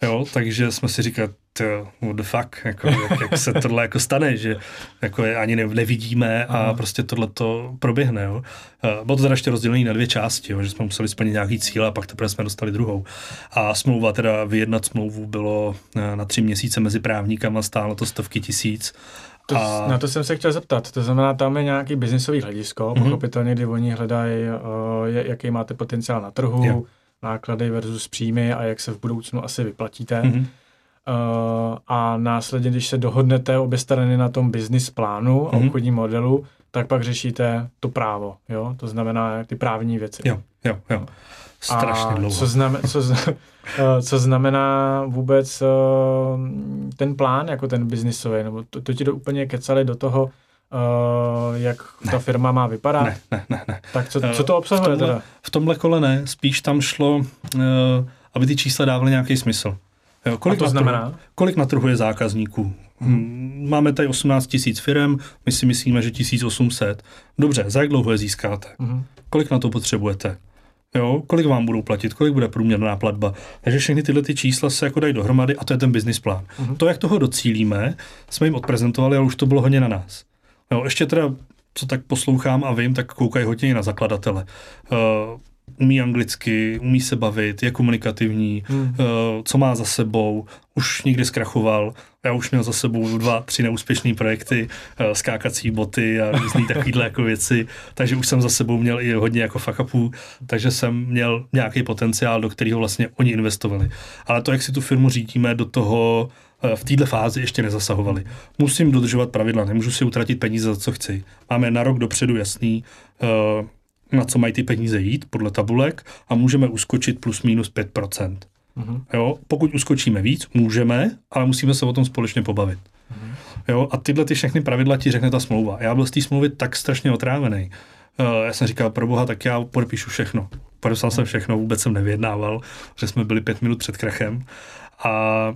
Jo, takže jsme si říkali, what the fuck, jako, jak, jak, se tohle jako stane, že jako je ani ne, nevidíme a Aha. prostě tohle to proběhne. Jo. Bylo to teda ještě rozdělené na dvě části, jo, že jsme museli splnit nějaký cíl a pak teprve jsme dostali druhou. A smlouva, teda vyjednat smlouvu bylo eh, na tři měsíce mezi právníkama, stálo to stovky tisíc. To, a... Na to jsem se chtěl zeptat. To znamená, tam je nějaký biznisový hledisko, mm-hmm. pochopitelně, kdy oni hledají, uh, jaký máte potenciál na trhu, jo. náklady versus příjmy a jak se v budoucnu asi vyplatíte. Mm-hmm. A následně, když se dohodnete obě strany na tom business plánu a mm-hmm. obchodním modelu, tak pak řešíte to právo, jo? To znamená ty právní věci. Jo, jo, jo. Strašně dlouho. Co, znamen, co, eh, co znamená vůbec uh, ten plán, jako ten biznisový, nebo to, to ti do, úplně kecali do toho, uh, jak ne. ta firma má vypadat? Ne, ne, ne. ne. Tak co, co to obsahuje v tomhle, teda? V tomhle kole ne, spíš tam šlo, uh, aby ty čísla dávaly nějaký smysl. Jo, kolik, A to na znamená? Trhu, kolik na trhu je zákazníků? Hmm. Máme tady 18 tisíc firm, my si myslíme, že 1800. Dobře, za jak dlouho je získáte? Hmm. Kolik na to potřebujete? Jo, kolik vám budou platit, kolik bude průměrná platba. Takže všechny tyhle ty čísla se jako dají dohromady a to je ten business plán. Hmm. To, jak toho docílíme, jsme jim odprezentovali, ale už to bylo hodně na nás. Jo, ještě teda, co tak poslouchám a vím, tak koukají hodně i na zakladatele. Uh, umí anglicky, umí se bavit, je komunikativní, hmm. uh, co má za sebou, už někdy zkrachoval, já už měl za sebou dva, tři neúspěšné projekty, uh, skákací boty a různé takovéhle jako věci, takže už jsem za sebou měl i hodně jako fuck takže jsem měl nějaký potenciál, do kterého vlastně oni investovali. Ale to, jak si tu firmu řídíme, do toho uh, v této fázi ještě nezasahovali. Musím dodržovat pravidla, nemůžu si utratit peníze za co chci. Máme na rok dopředu jasný, uh, na co mají ty peníze jít podle tabulek a můžeme uskočit plus minus 5%. Mm-hmm. Jo, pokud uskočíme víc, můžeme, ale musíme se o tom společně pobavit. Mm-hmm. Jo, a tyhle ty všechny pravidla ti řekne ta smlouva. Já byl z té smlouvy tak strašně otrávený. Uh, já jsem říkal, pro boha, tak já podepíšu všechno. Podepsal jsem všechno, vůbec jsem nevyjednával, že jsme byli pět minut před krachem. A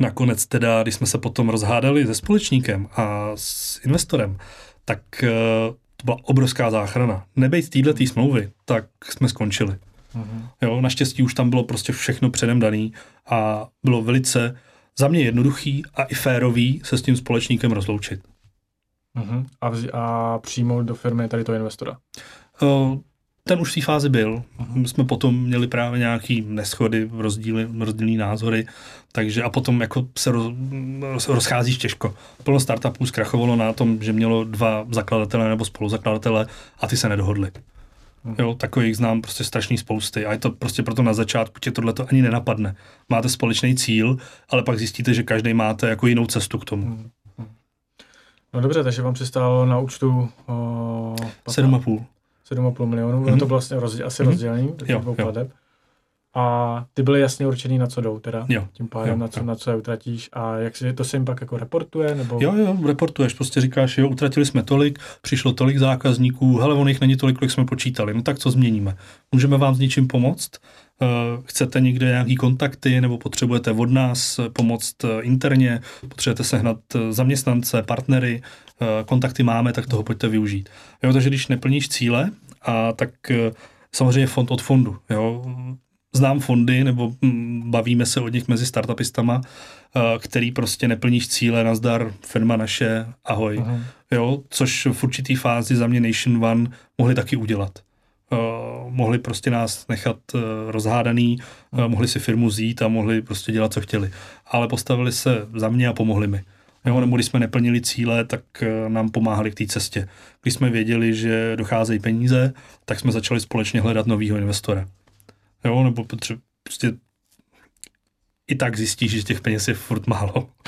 nakonec teda, když jsme se potom rozhádali se společníkem a s investorem, tak uh, to byla obrovská záchrana. Nebejt téhle tý smlouvy, tak jsme skončili. Mm-hmm. Jo, naštěstí už tam bylo prostě všechno předem daný a bylo velice za mě jednoduchý a i férový se s tím společníkem rozloučit. Mm-hmm. A, vz- a přijmout do firmy tady toho investora? Uh, ten už v té fázi byl. My jsme potom měli právě nějaký neschody, rozdíly, rozdílný názory, takže a potom jako se roz, roz, rozcházíš těžko. Plno startupů zkrachovalo na tom, že mělo dva zakladatele nebo spoluzakladatele a ty se nedohodli. Uh-huh. Jo, takových znám prostě strašný spousty a je to prostě proto na začátku tě tohle to ani nenapadne. Máte společný cíl, ale pak zjistíte, že každý máte jako jinou cestu k tomu. Uh-huh. No dobře, takže vám přistálo na účtu uh, 7,5. 7,5 milionů, mm-hmm. to bylo vlastně rozdě, asi mm-hmm. rozdělený do těch dvou plateb. A ty byly jasně určený, na co jdou teda. Jo, Tím pádem, jo, na, co, jo. na co je utratíš. A jak si to se jim pak jako reportuje? Nebo... Jo, jo, reportuješ. Prostě říkáš, jo, utratili jsme tolik, přišlo tolik zákazníků, hele, on jich není tolik, kolik jsme počítali. No tak co změníme? Můžeme vám s něčím pomoct? Uh, chcete někde nějaký kontakty nebo potřebujete od nás pomoct uh, interně, potřebujete sehnat zaměstnance, partnery, kontakty máme, tak toho pojďte využít. Jo, takže když neplníš cíle, a tak samozřejmě fond od fondu. Jo znám fondy, nebo hm, bavíme se o nich mezi startupistama, který prostě neplníš cíle, nazdar, firma naše, ahoj. Uh-huh. Jo, což v určitý fázi za mě Nation One mohli taky udělat. Uh, mohli prostě nás nechat uh, rozhádaný, uh, mohli si firmu zít a mohli prostě dělat, co chtěli. Ale postavili se za mě a pomohli mi. Jo, nebo když jsme neplnili cíle, tak nám pomáhali k té cestě. Když jsme věděli, že docházejí peníze, tak jsme začali společně hledat nového investora. Jo, nebo potře- prostě i tak zjistíš, že těch peněz je furt málo.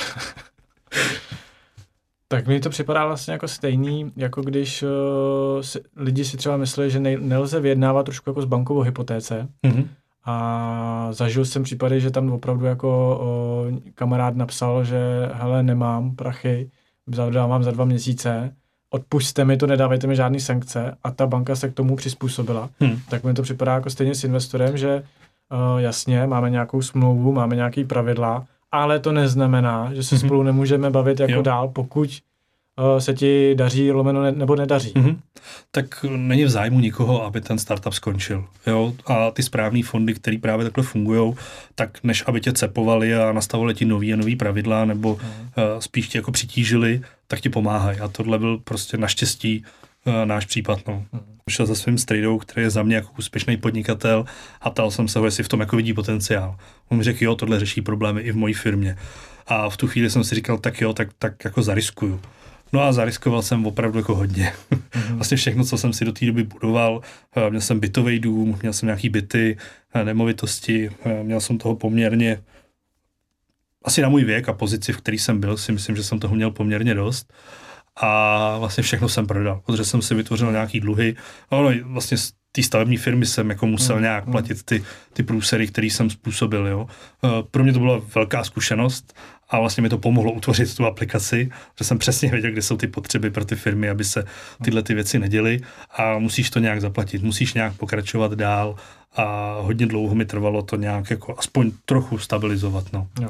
Tak mi to připadá vlastně jako stejný, jako když uh, si, lidi si třeba myslí, že ne, nelze vyjednávat trošku jako s bankovou hypotéce. Mm-hmm. A zažil jsem případy, že tam opravdu jako uh, kamarád napsal, že hele, nemám prachy, zadám vám za dva měsíce, odpuste mi to, nedávejte mi žádné sankce a ta banka se k tomu přizpůsobila. Hmm. Tak mi to připadá jako stejně s investorem, že uh, jasně, máme nějakou smlouvu, máme nějaké pravidla, ale to neznamená, že se hmm. spolu nemůžeme bavit jako jo. dál, pokud se ti daří lomeno ne, nebo nedaří. Mm-hmm. Tak není v zájmu nikoho, aby ten startup skončil. Jo? A ty správné fondy, které právě takhle fungují, tak než aby tě cepovali a nastavovali ti nový a nový pravidla, nebo mm. uh, spíš tě jako přitížili, tak ti pomáhají. A tohle byl prostě naštěstí uh, náš případ. No. Mm. Šel za svým strejdou, který je za mě jako úspěšný podnikatel a ptal jsem se ho, jestli v tom jako vidí potenciál. On mi řekl, jo, tohle řeší problémy i v mojí firmě. A v tu chvíli jsem si říkal, tak jo, tak, tak jako zariskuju. No a zariskoval jsem opravdu jako hodně. Mm-hmm. Vlastně všechno, co jsem si do té doby budoval, eh, měl jsem bytový dům, měl jsem nějaký byty, eh, nemovitosti, eh, měl jsem toho poměrně asi na můj věk a pozici, v který jsem byl, si myslím, že jsem toho měl poměrně dost. A vlastně všechno jsem prodal, protože jsem si vytvořil nějaký dluhy. No, vlastně z té stavební firmy jsem jako musel mm, nějak platit ty, ty průsery, které jsem způsobil. Jo. Pro mě to byla velká zkušenost a vlastně mi to pomohlo utvořit tu aplikaci, že jsem přesně věděl, kde jsou ty potřeby pro ty firmy, aby se tyhle ty věci neděly a musíš to nějak zaplatit, musíš nějak pokračovat dál a hodně dlouho mi trvalo to nějak jako aspoň trochu stabilizovat. No. Jo.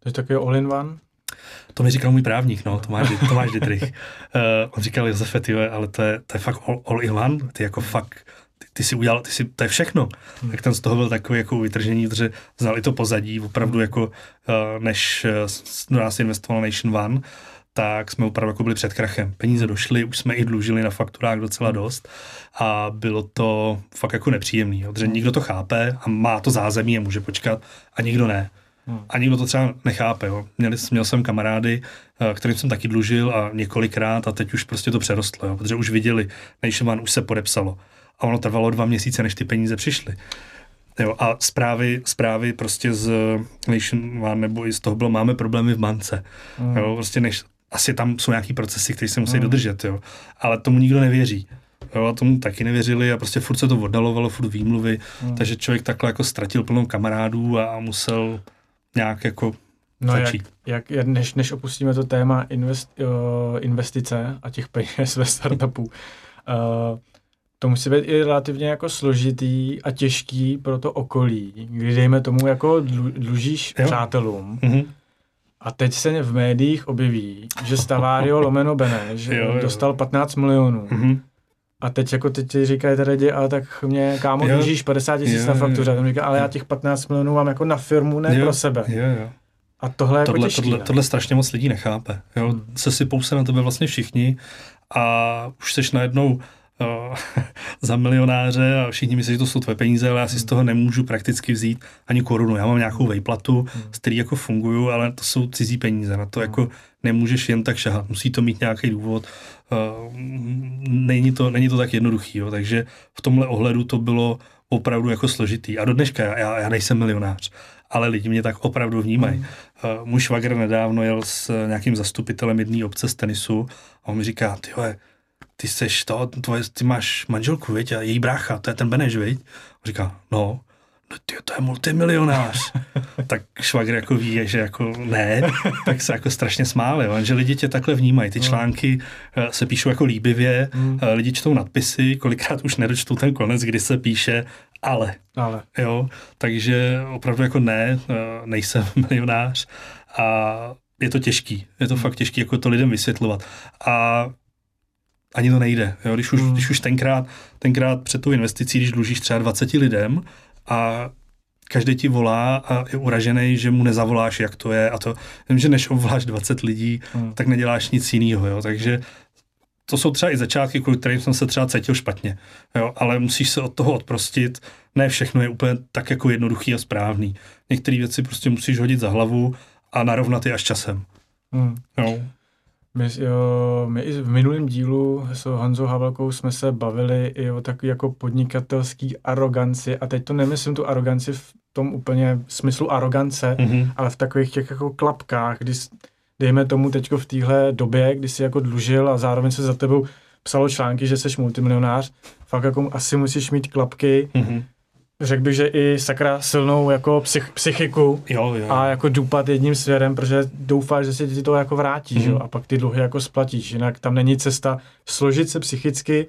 To je takový all-in-one? To mi říkal můj právník, no, Tomáš, Tomáš Dietrich. Uh, on říkal, Josefe, ty, ale to je, to je fakt all, all in one, ty jako fakt ty si udělal, ty si, to je všechno. Hmm. Tak ten z toho byl takový jako vytržení, protože znali to pozadí, opravdu jako, uh, než uh, do nás investoval Nation One, tak jsme opravdu jako byli před krachem. Peníze došly, už jsme i dlužili na fakturách docela hmm. dost a bylo to fakt jako nepříjemný, protože hmm. nikdo to chápe a má to zázemí a může počkat a nikdo ne. Hmm. A nikdo to třeba nechápe. Jo. Měl, měl jsem kamarády, eh, kterým jsem taky dlužil a několikrát a teď už prostě to přerostlo, jo, protože už viděli, Nation One už se podepsalo a ono trvalo dva měsíce, než ty peníze přišly. Jo, a zprávy, zprávy prostě z Nation One nebo i z toho bylo, máme problémy v bance. Mm. Jo, prostě než, asi tam jsou nějaký procesy, které se musí mm. dodržet, jo. Ale tomu nikdo nevěří. Jo, a tomu taky nevěřili a prostě furt se to oddalovalo, furt výmluvy, mm. takže člověk takhle jako ztratil plnou kamarádů a, a musel nějak jako No začít. Jak, jak, než, než opustíme to téma invest, uh, investice a těch peněz ve startupu, uh, to musí být i relativně jako složitý a těžký pro to okolí, když dejme tomu jako dlužíš jo. přátelům mm-hmm. a teď se v médiích objeví, že Stavario lomeno Bene, že jo, jo. dostal 15 milionů. Mm-hmm. A teď jako teď ti říkají tady, ale tak mě kámo jo. dlužíš 50 tisíc na faktuře. A říká, ale já těch 15 milionů mám jako na firmu, ne jo. pro sebe. Jo, jo. A tohle, jako tohle, těžký, tohle, tohle strašně moc lidí nechápe. Jo? Hmm. Se sypou se na tebe vlastně všichni a už seš najednou za milionáře a všichni myslí, že to jsou tvoje peníze, ale já si z toho nemůžu prakticky vzít ani korunu. Já mám nějakou vejplatu, z který jako funguju, ale to jsou cizí peníze. Na to jako nemůžeš jen tak šahat. Musí to mít nějaký důvod. Není to, není to tak jednoduchý. Jo. Takže v tomhle ohledu to bylo opravdu jako složitý. A do dneška já, já nejsem milionář, ale lidi mě tak opravdu vnímají. Mm. Můj švagr nedávno jel s nějakým zastupitelem jedné obce z tenisu a on mi říká, ty ty seš to, tvoje, ty máš manželku, viď, a její brácha, to je ten Beneš, viď? A říká, no, no ty, to je multimilionář. tak švagr jako ví, že jako ne, tak se jako strašně smál, jo, že lidi tě takhle vnímají. Ty no. články uh, se píšou jako líbivě, mm. uh, lidi čtou nadpisy, kolikrát už nedočtou ten konec, kdy se píše ale. ale. Jo, takže opravdu jako ne, uh, nejsem milionář a je to těžký, je to mm. fakt těžký, jako to lidem vysvětlovat. A ani to nejde. Jo? Když, už, hmm. když už tenkrát, tenkrát před tou investicí, když dlužíš třeba 20 lidem a každý ti volá a je uražený, že mu nezavoláš, jak to je a to, vím, že než obvoláš 20 lidí, hmm. tak neděláš nic jiného, jo, takže to jsou třeba i začátky, kvůli kterým jsem se třeba cítil špatně, jo, ale musíš se od toho odprostit, ne všechno je úplně tak jako jednoduchý a správný. Některé věci prostě musíš hodit za hlavu a narovnat je až časem. Hmm. Jo. My, jo, my i v minulém dílu s Honzou Havelkou jsme se bavili i o takové jako podnikatelský aroganci. A teď to nemyslím tu aroganci v tom úplně smyslu arogance, mm-hmm. ale v takových těch jako klapkách, kdy dejme tomu teďko v téhle době, kdy si jako dlužil a zároveň se za tebou psalo články, že jsi multimilionář, fakt jako asi musíš mít klapky, mm-hmm řekl bych, že i sakra silnou jako psych, psychiku jo, jo. a jako dupat jedním směrem, protože doufáš, že se ti to jako vrátí, mm. jo, a pak ty dluhy jako splatíš, jinak tam není cesta složit se psychicky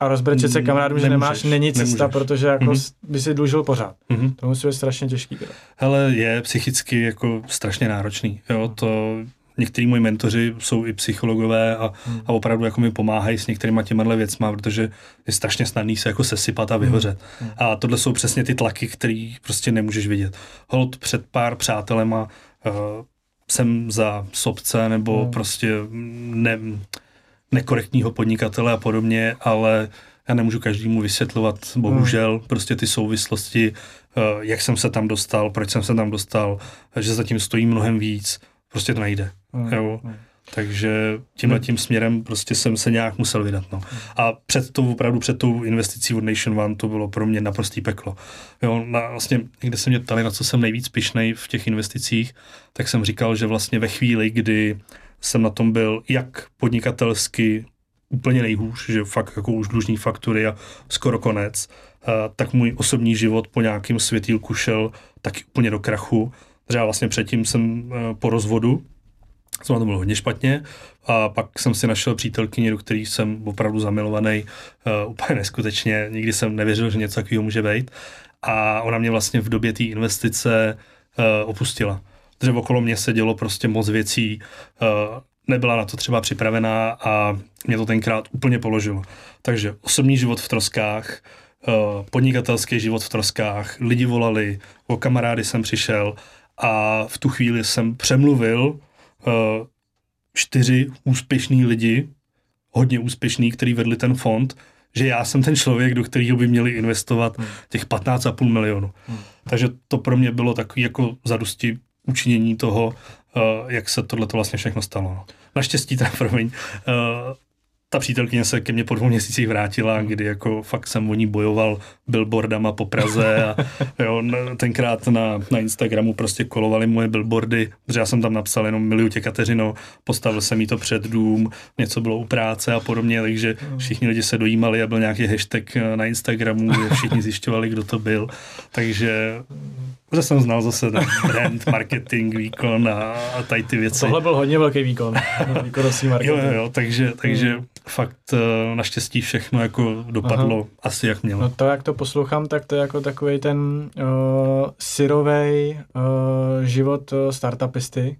a rozbrečet se kamarádům, že nemáš, není cesta, nemůžeš. protože jako mm-hmm. by si dlužil pořád. Mm-hmm. To musí být strašně těžký. Hele, je psychicky jako strašně náročný, jo, to některý moji mentoři jsou i psychologové a, hmm. a opravdu jako mi pomáhají s některýma těma věcma, protože je strašně snadný se jako sesypat a vyhořet. Hmm. hmm. A tohle jsou přesně ty tlaky, které prostě nemůžeš vidět. Hold před pár přátelema uh, jsem za sobce nebo hmm. prostě ne, nekorektního podnikatele a podobně, ale já nemůžu každému vysvětlovat, bohužel, hmm. prostě ty souvislosti, uh, jak jsem se tam dostal, proč jsem se tam dostal, že zatím stojí mnohem víc, prostě to nejde. Mm. Jo. Mm. Takže tímhle tím směrem prostě jsem se nějak musel vydat. No. A před tou, opravdu před tou investicí od Nation One to bylo pro mě naprostý peklo. Jo, na, vlastně někde se mě ptali, na co jsem nejvíc pišnej v těch investicích, tak jsem říkal, že vlastně ve chvíli, kdy jsem na tom byl jak podnikatelsky úplně nejhůř, že fakt jako už dlužní faktury a skoro konec, tak můj osobní život po nějakém světýlku šel taky úplně do krachu. Třeba vlastně předtím jsem e, po rozvodu, jsem na to byl hodně špatně a pak jsem si našel přítelkyni, do kterých jsem opravdu zamilovaný, uh, úplně neskutečně, nikdy jsem nevěřil, že něco takového může být a ona mě vlastně v době té investice uh, opustila. Protože okolo mě se dělo prostě moc věcí, uh, nebyla na to třeba připravená a mě to tenkrát úplně položilo. Takže osobní život v troskách, podnikatelský život v troskách, lidi volali, o kamarády jsem přišel a v tu chvíli jsem přemluvil uh, čtyři úspěšní lidi, hodně úspěšní, který vedli ten fond, že já jsem ten člověk, do kterého by měli investovat hmm. těch 15,5 milionů. Hmm. Takže to pro mě bylo takový jako zadosti učinění toho, uh, jak se tohle vlastně všechno stalo. Naštěstí, teda, promiň, uh, ta přítelkyně se ke mně po dvou měsících vrátila, kdy jako fakt jsem o ní bojoval billboardama po Praze a jo, tenkrát na, na Instagramu prostě kolovaly moje billboardy, protože já jsem tam napsal jenom miluju tě Kateřino, postavil jsem jí to před dům, něco bylo u práce a podobně, takže všichni lidi se dojímali a byl nějaký hashtag na Instagramu, kde všichni zjišťovali, kdo to byl, takže Protože jsem znal zase brand, marketing, výkon a, a tady ty věci. Tohle byl hodně velký výkon, výkonnostní marketing. Jo, jo, jo, takže, takže hmm. Fakt uh, naštěstí všechno jako dopadlo Aha. asi jak mělo. No to, jak to poslouchám, tak to je jako takový ten uh, syrovej uh, život startupisty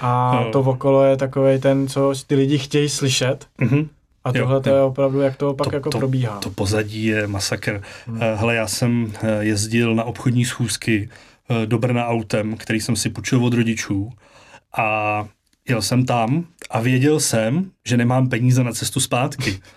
a no. to okolo je takový ten, co ty lidi chtějí slyšet. Mm-hmm. A tohle to je opravdu, jak to pak to, jako to, probíhá. To pozadí je masakr. Hmm. Eh, hele, já jsem eh, jezdil na obchodní schůzky eh, do Brna autem, který jsem si půjčil od rodičů a jel jsem tam a věděl jsem, že nemám peníze na cestu zpátky.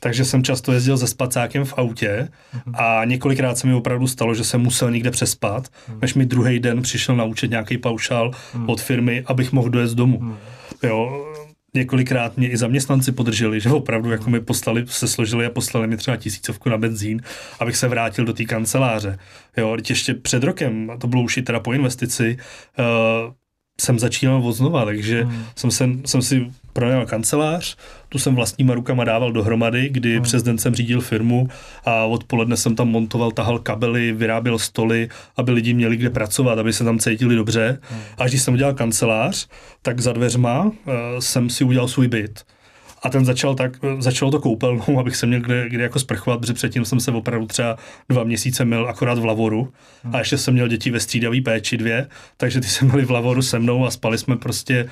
Takže jsem často jezdil se spacákem v autě hmm. a několikrát se mi opravdu stalo, že jsem musel někde přespat, hmm. než mi druhý den přišel na účet nějaký paušál od firmy, abych mohl dojet domů. Jo, několikrát mě i zaměstnanci podrželi, že opravdu jako mi poslali, se složili a poslali mi třeba tisícovku na benzín, abych se vrátil do té kanceláře. Jo, ještě před rokem, a to bylo už i teda po investici, uh, jsem začínal od znova, takže hmm. jsem, se, jsem si pronajal kancelář, tu jsem vlastníma rukama dával dohromady, kdy hmm. přes den jsem řídil firmu a odpoledne jsem tam montoval, tahal kabely, vyráběl stoly, aby lidi měli kde pracovat, aby se tam cítili dobře. Hmm. A když jsem udělal kancelář, tak za dveřma uh, jsem si udělal svůj byt a ten začal tak, začalo to koupelnou, abych se měl kde, kde jako sprchovat, protože předtím jsem se opravdu třeba dva měsíce mil akorát v lavoru. A ještě jsem měl děti ve střídavý péči dvě, takže ty jsem měli v lavoru se mnou a spali jsme prostě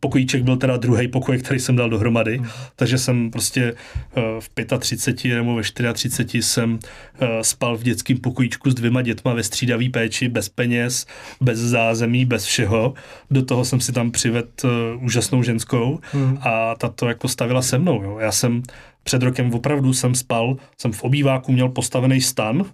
pokojíček byl teda druhý pokoj, který jsem dal dohromady, mm. takže jsem prostě uh, v 35 nebo ve 34 jsem uh, spal v dětském pokojíčku s dvěma dětma ve střídavý péči, bez peněz, bez zázemí, bez všeho. Do toho jsem si tam přived úžasnou ženskou mm. a ta to jako stavila se mnou. Jo. Já jsem před rokem opravdu jsem spal, jsem v obýváku měl postavený stan,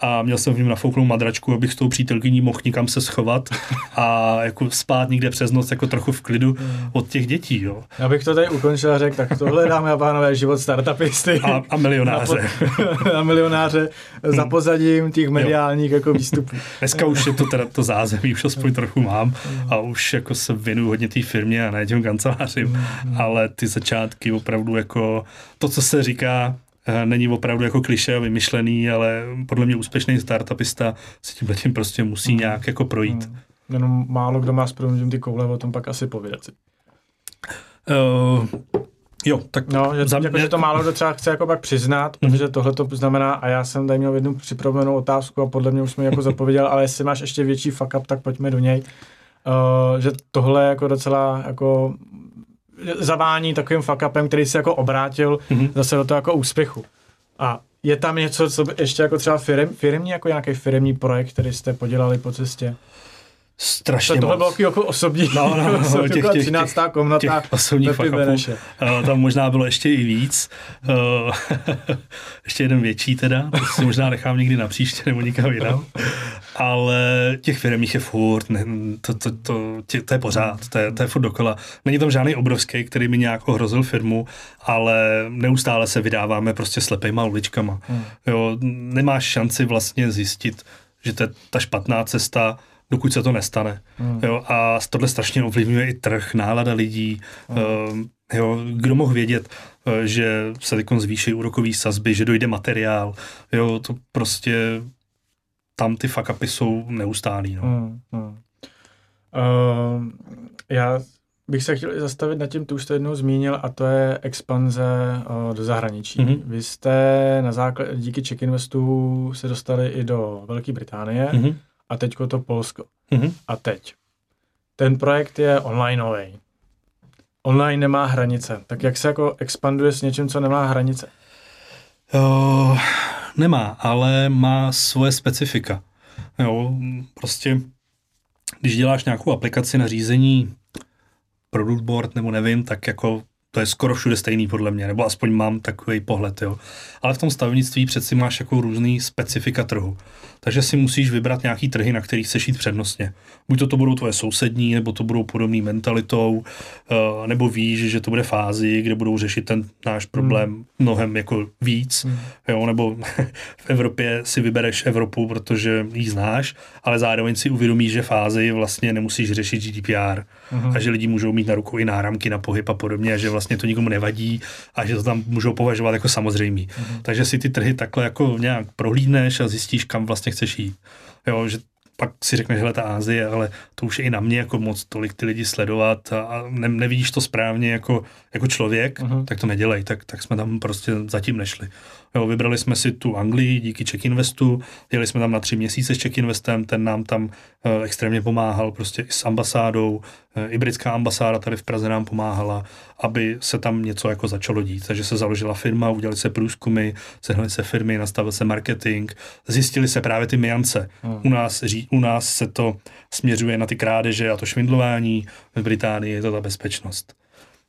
a měl jsem v něm nafouknou madračku, abych s tou přítelkyní mohl nikam se schovat a jako spát někde přes noc jako trochu v klidu hmm. od těch dětí. Jo. Já bych to tady ukončil a řekl, tak tohle dáme a pánové život startupisty. A, a milionáře. a milionáře za hmm. pozadím těch mediálních jo. jako výstupů. Dneska už je to teda to zázemí, už aspoň trochu mám a už jako se věnuju hodně té firmě a ne těm kancelářím, ale ty začátky opravdu jako to, co se říká, není opravdu jako kliše a vymyšlený, ale podle mě úspěšný startupista si tím tím prostě musí hmm. nějak jako projít. Hmm. Jenom málo kdo má s ty koule o tom pak asi povědět si. Uh, jo, tak no, že, za mě... jako, že to málo kdo třeba chce jako pak přiznat, mm. protože tohle to znamená, a já jsem tady měl jednu připravenou otázku a podle mě už jsme jako zapověděl, ale jestli máš ještě větší fuck up, tak pojďme do něj. Uh, že tohle je jako docela jako zavání takovým fuck upem, který se jako obrátil mm-hmm. zase do toho jako úspěchu. A je tam něco, co ještě jako třeba firm, firmní, jako nějaký firmní projekt, který jste podělali po cestě? Strašně Tohle bylo jako osobní, no, no, no, těch, těch, 13. Těch, komnata těch osobních uh, tam možná bylo ještě i víc. Uh, ještě jeden větší teda, to si možná nechám někdy na příště nebo nikam jinam. Ale těch firmích je furt, ne, to, to, to, tě, to je pořád, to je, to je furt dokola. Není tam žádný obrovský, který mi nějak ohrozil firmu, ale neustále se vydáváme prostě slepejma uličkama. Hmm. Jo, nemáš šanci vlastně zjistit, že to je ta špatná cesta, dokud se to nestane. Hmm. Jo, a tohle strašně ovlivňuje i trh, nálada lidí. Hmm. Uh, jo, kdo mohl vědět, uh, že se teď zvýší úrokový sazby, že dojde materiál. Jo, to prostě tam ty fakapy jsou neustálý. No. Hmm. Hmm. Uh, já bych se chtěl zastavit nad tím, tu už to jednou zmínil, a to je expanze uh, do zahraničí. Mm-hmm. Vy jste na základě, díky Check Investu se dostali i do Velké Británie. Mm-hmm a teďko to Polsko. Mm-hmm. A teď. Ten projekt je onlineový. Online nemá hranice. Tak jak se jako expanduje s něčím, co nemá hranice? Jo, nemá, ale má svoje specifika. Jo, prostě, když děláš nějakou aplikaci na řízení product board nebo nevím, tak jako to je skoro všude stejný podle mě, nebo aspoň mám takový pohled, jo. Ale v tom stavnictví přeci máš jako různý specifika trhu. Takže si musíš vybrat nějaký trhy, na kterých chceš jít přednostně. Buď to, to budou tvoje sousední, nebo to budou podobný mentalitou, uh, nebo víš, že to bude fázi, kde budou řešit ten náš problém hmm. mnohem jako víc, hmm. jo, nebo v Evropě si vybereš Evropu, protože ji znáš, ale zároveň si uvědomíš, že fázi vlastně nemusíš řešit GDPR hmm. a že lidi můžou mít na rukou i náramky na pohyb a podobně a že vlastně to nikomu nevadí a že to tam můžou považovat jako samozřejmý. Hmm. Takže si ty trhy takhle jako nějak prohlídneš a zjistíš, kam vlastně chceš jít. Jo, že pak si řekneš, hele, ta Ázie, ale to už je i na mě jako moc tolik ty lidi sledovat a, a ne, nevidíš to správně jako, jako člověk, uh-huh. tak to nedělej, tak, tak jsme tam prostě zatím nešli. Jo, vybrali jsme si tu Anglii díky Check Investu, jeli jsme tam na tři měsíce s Check Investem, ten nám tam e, extrémně pomáhal prostě i s ambasádou, e, i britská ambasáda tady v Praze nám pomáhala, aby se tam něco jako začalo dít. Takže se založila firma, udělali se průzkumy, sehnali se firmy, nastavil se marketing, zjistili se právě ty miance. Hmm. U, nás, u nás se to směřuje na ty krádeže a to švindlování, v Británii je to ta bezpečnost.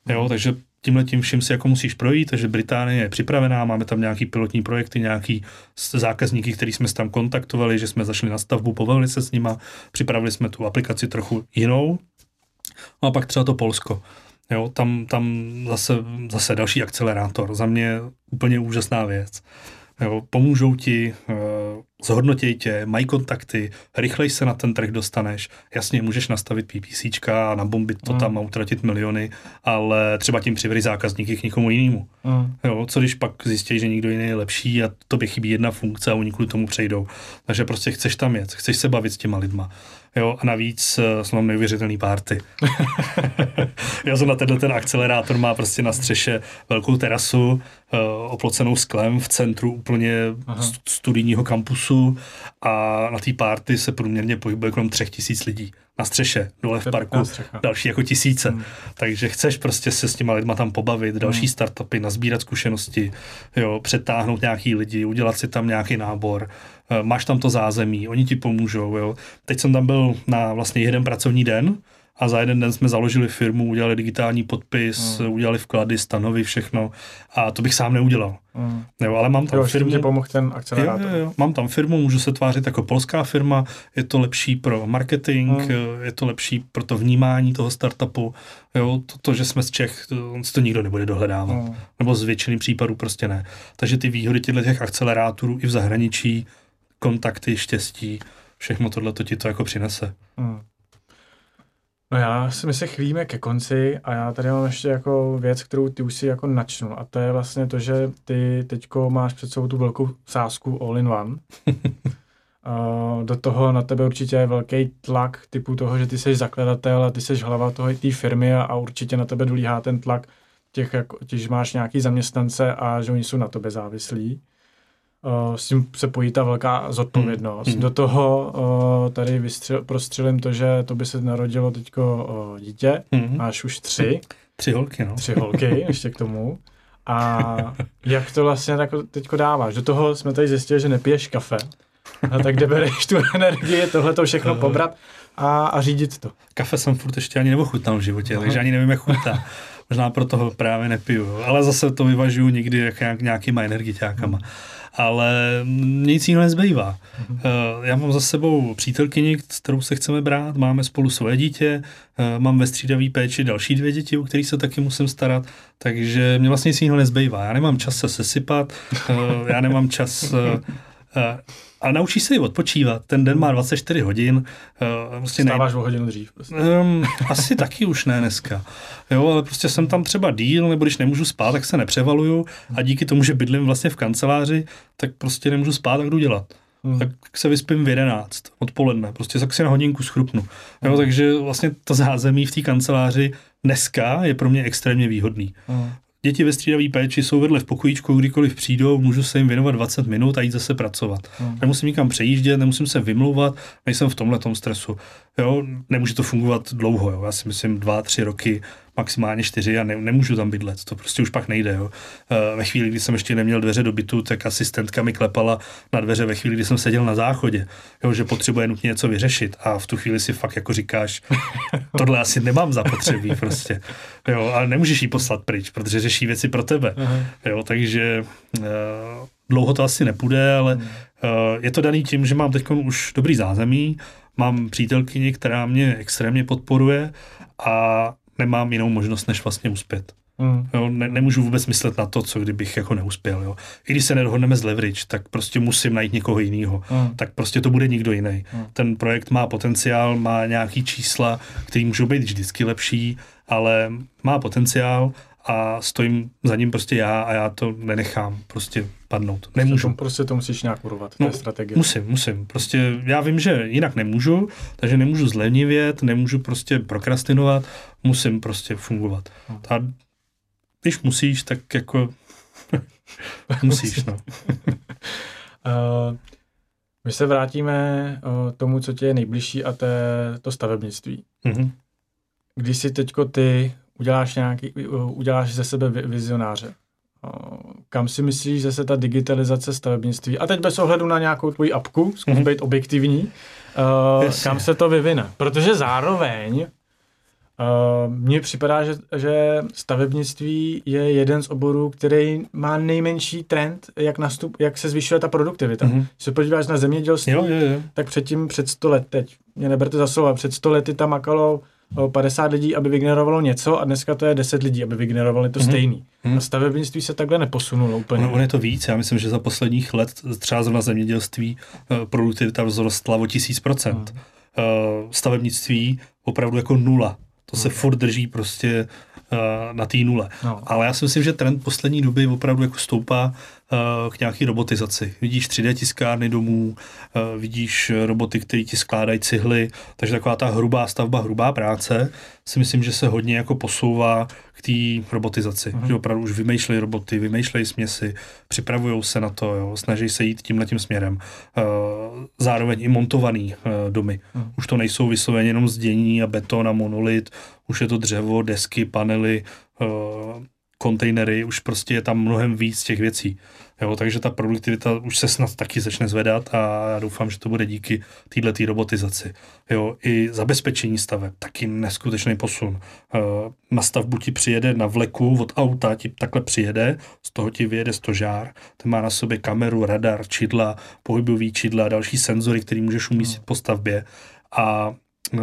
Jo, hmm. takže tímhle tím vším si jako musíš projít, takže Británie je připravená, máme tam nějaký pilotní projekty, nějaký zákazníky, který jsme tam kontaktovali, že jsme zašli na stavbu, pobavili se s nima, připravili jsme tu aplikaci trochu jinou. No a pak třeba to Polsko. Jo, tam, tam zase, zase další akcelerátor. Za mě úplně úžasná věc. Jo, pomůžou ti, uh, zhodnotěj tě, mají kontakty, rychleji se na ten trh dostaneš. Jasně, můžeš nastavit PPC a nabombit to mm. tam a utratit miliony, ale třeba tím přivry zákazníky k někomu jinému. Mm. Jo, co když pak zjistí, že někdo jiný je lepší a tobě chybí jedna funkce a oni kvůli tomu přejdou. Takže prostě chceš tam jet, chceš se bavit s těma lidma. Jo, a navíc uh, jsou mám neuvěřitelný párty. Já jsem na tenhle ten akcelerátor má prostě na střeše velkou terasu, uh, oplocenou sklem v centru úplně st- studijního kampusu a na té párty se průměrně pohybuje kolem třech tisíc lidí na střeše, dole v parku, další jako tisíce. Hmm. Takže chceš prostě se s těma lidma tam pobavit, další hmm. startupy, nazbírat zkušenosti, jo, přetáhnout nějaký lidi, udělat si tam nějaký nábor, Eh, máš tam to zázemí, oni ti pomůžou. Jo. Teď jsem tam byl na vlastně jeden pracovní den a za jeden den jsme založili firmu, udělali digitální podpis, mm. udělali vklady, stanovy, všechno a to bych sám neudělal. Mm. Jo, ale mám tam jo, firmu. pomohl ten akcelerátor. Jo, jo, jo. Mám tam firmu, můžu se tvářit jako polská firma, je to lepší pro marketing, mm. je to lepší pro to vnímání toho startupu. Jo, to, to že jsme z Čech, to, to nikdo nebude dohledávat. Mm. Nebo z většiny případů prostě ne. Takže ty výhody těchto těch akcelerátorů i v zahraničí, kontakty, štěstí, všechno tohle to ti to jako přinese. Mm. No já si my se chvíjíme ke konci a já tady mám ještě jako věc, kterou ty už si jako načnu a to je vlastně to, že ty teďko máš před sebou tu velkou sázku all in one. Uh, do toho na tebe určitě je velký tlak typu toho, že ty jsi zakladatel a ty jsi hlava toho té firmy a, a určitě na tebe dolíhá ten tlak těch, jako, těch, že máš nějaký zaměstnance a že oni jsou na tobě závislí. Uh, s tím se pojí ta velká zodpovědnost. Mm. Do toho uh, tady vystřel, prostřelím to, že to by se narodilo teďko uh, dítě, mm. máš už tři. Tři holky, no. Tři holky, ještě k tomu. A jak to vlastně tak teďko dáváš? Do toho jsme tady zjistili, že nepiješ kafe. A tak kde bereš tu energii, tohle to všechno pobrat a, a řídit to? Kafe jsem furt ještě ani neochutnal v životě, Aha. takže ani nevím, jak chutná. Možná proto ho právě nepiju, ale zase to vyvažuju někdy jak nějakýma energiťákama. Hmm ale nic jiného nezbývá. Mm-hmm. Já mám za sebou přítelkyni, s kterou se chceme brát, máme spolu svoje dítě, eh, mám ve střídavý péči další dvě děti, o kterých se taky musím starat, takže mě vlastně nic jiného nezbývá. Já nemám čas se sesypat, eh, já nemám čas a naučíš se i odpočívat. Ten den má 24 hodin. Uh, prostě Stáváš nej... o hodinu dřív. Prostě. Um, asi taky už ne dneska. Jo, ale prostě jsem tam třeba díl, nebo když nemůžu spát, tak se nepřevaluju a díky tomu, že bydlím vlastně v kanceláři, tak prostě nemůžu spát, tak jdu dělat. Hmm. Tak se vyspím v 11 odpoledne, prostě tak si na hodinku schrupnu. Jo, hmm. takže vlastně to zázemí v té kanceláři dneska je pro mě extrémně výhodný. Hmm. Děti ve střídavé péči jsou vedle v pokojíčku, kdykoliv přijdou, můžu se jim věnovat 20 minut a jít zase pracovat. Hmm. Nemusím nikam přejíždět, nemusím se vymlouvat, nejsem v tomhle stresu. Jo, nemůže to fungovat dlouho, jo. já si myslím dva, tři roky maximálně čtyři a ne, nemůžu tam bydlet, to prostě už pak nejde. Jo. Eh, ve chvíli, kdy jsem ještě neměl dveře do bytu, tak asistentka mi klepala na dveře ve chvíli, kdy jsem seděl na záchodě, jo, že potřebuje nutně něco vyřešit a v tu chvíli si fakt jako říkáš, tohle asi nemám zapotřebí prostě. Jo, ale nemůžeš jí poslat pryč, protože řeší věci pro tebe. Jo, takže uh, dlouho to asi nepůjde, ale uh, je to daný tím, že mám teď už dobrý zázemí, mám přítelkyni, která mě extrémně podporuje a nemám jinou možnost, než vlastně uspět. Mm. Jo, ne, nemůžu vůbec myslet na to, co kdybych jako neuspěl. Jo. I když se nedohodneme z leverage, tak prostě musím najít někoho jiného. Mm. Tak prostě to bude nikdo jiný. Mm. Ten projekt má potenciál, má nějaký čísla, který můžou být vždycky lepší, ale má potenciál a stojím za ním prostě já a já to nenechám prostě padnout. Prostě nemůžu. To, prostě to musíš nějak urovat, no, to je strategie. Musím, musím. Prostě já vím, že jinak nemůžu, takže nemůžu zlenivět, nemůžu prostě prokrastinovat, musím prostě fungovat. No. A když musíš, tak jako musíš, no. uh, my se vrátíme uh, tomu, co tě je nejbližší a to je to stavebnictví. Mm-hmm. Když si teďko ty uděláš, nějaký, uděláš ze sebe vizionáře. Kam si myslíš, že se ta digitalizace stavebnictví, a teď bez ohledu na nějakou tvoji apku, zkus mm-hmm. být objektivní, uh, kam se to vyvine? Protože zároveň Uh, mně připadá, že, že stavebnictví je jeden z oborů, který má nejmenší trend, jak, nastup, jak se zvyšuje ta produktivita. Mm-hmm. Když se podíváš na zemědělství, jo, jo, jo. tak předtím před 100 let, teď mě neberte za slovo, před 100 lety tam makalo 50 lidí, aby vygenerovalo něco a dneska to je 10 lidí, aby vygenerovali to mm-hmm. stejný. Mm-hmm. A stavebnictví se takhle neposunulo úplně. On, on je to víc, já myslím, že za posledních let třeba zrovna zemědělství eh, produktivita vzrostla o 1000%. Mm. Stavebnictví opravdu jako nula. To se mm. furt drží prostě uh, na té nule. No. Ale já si myslím, že trend poslední doby opravdu jako stoupá k nějaké robotizaci. Vidíš 3D tiskárny domů, uh, vidíš roboty, které ti skládají cihly, takže taková ta hrubá stavba, hrubá práce si myslím, že se hodně jako posouvá k té robotizaci. Uh-huh. Že opravdu už vymýšlejí roboty, vymýšlejí směsi, připravují se na to, jo, snaží se jít tímhle tím směrem. Uh, zároveň i montovaný domy. Uh-huh. Už to nejsou vysloveně jenom zdění a beton a monolit, už je to dřevo, desky, panely, kontejnery, už prostě je tam mnohem víc těch věcí. Jo, takže ta produktivita už se snad taky začne zvedat a já doufám, že to bude díky této robotizaci. Jo, I zabezpečení staveb, taky neskutečný posun. Eh, na stavbu ti přijede na vleku od auta, ti takhle přijede, z toho ti vyjede stožár, ten má na sobě kameru, radar, čidla, pohybový čidla, další senzory, který můžeš umístit po stavbě a eh,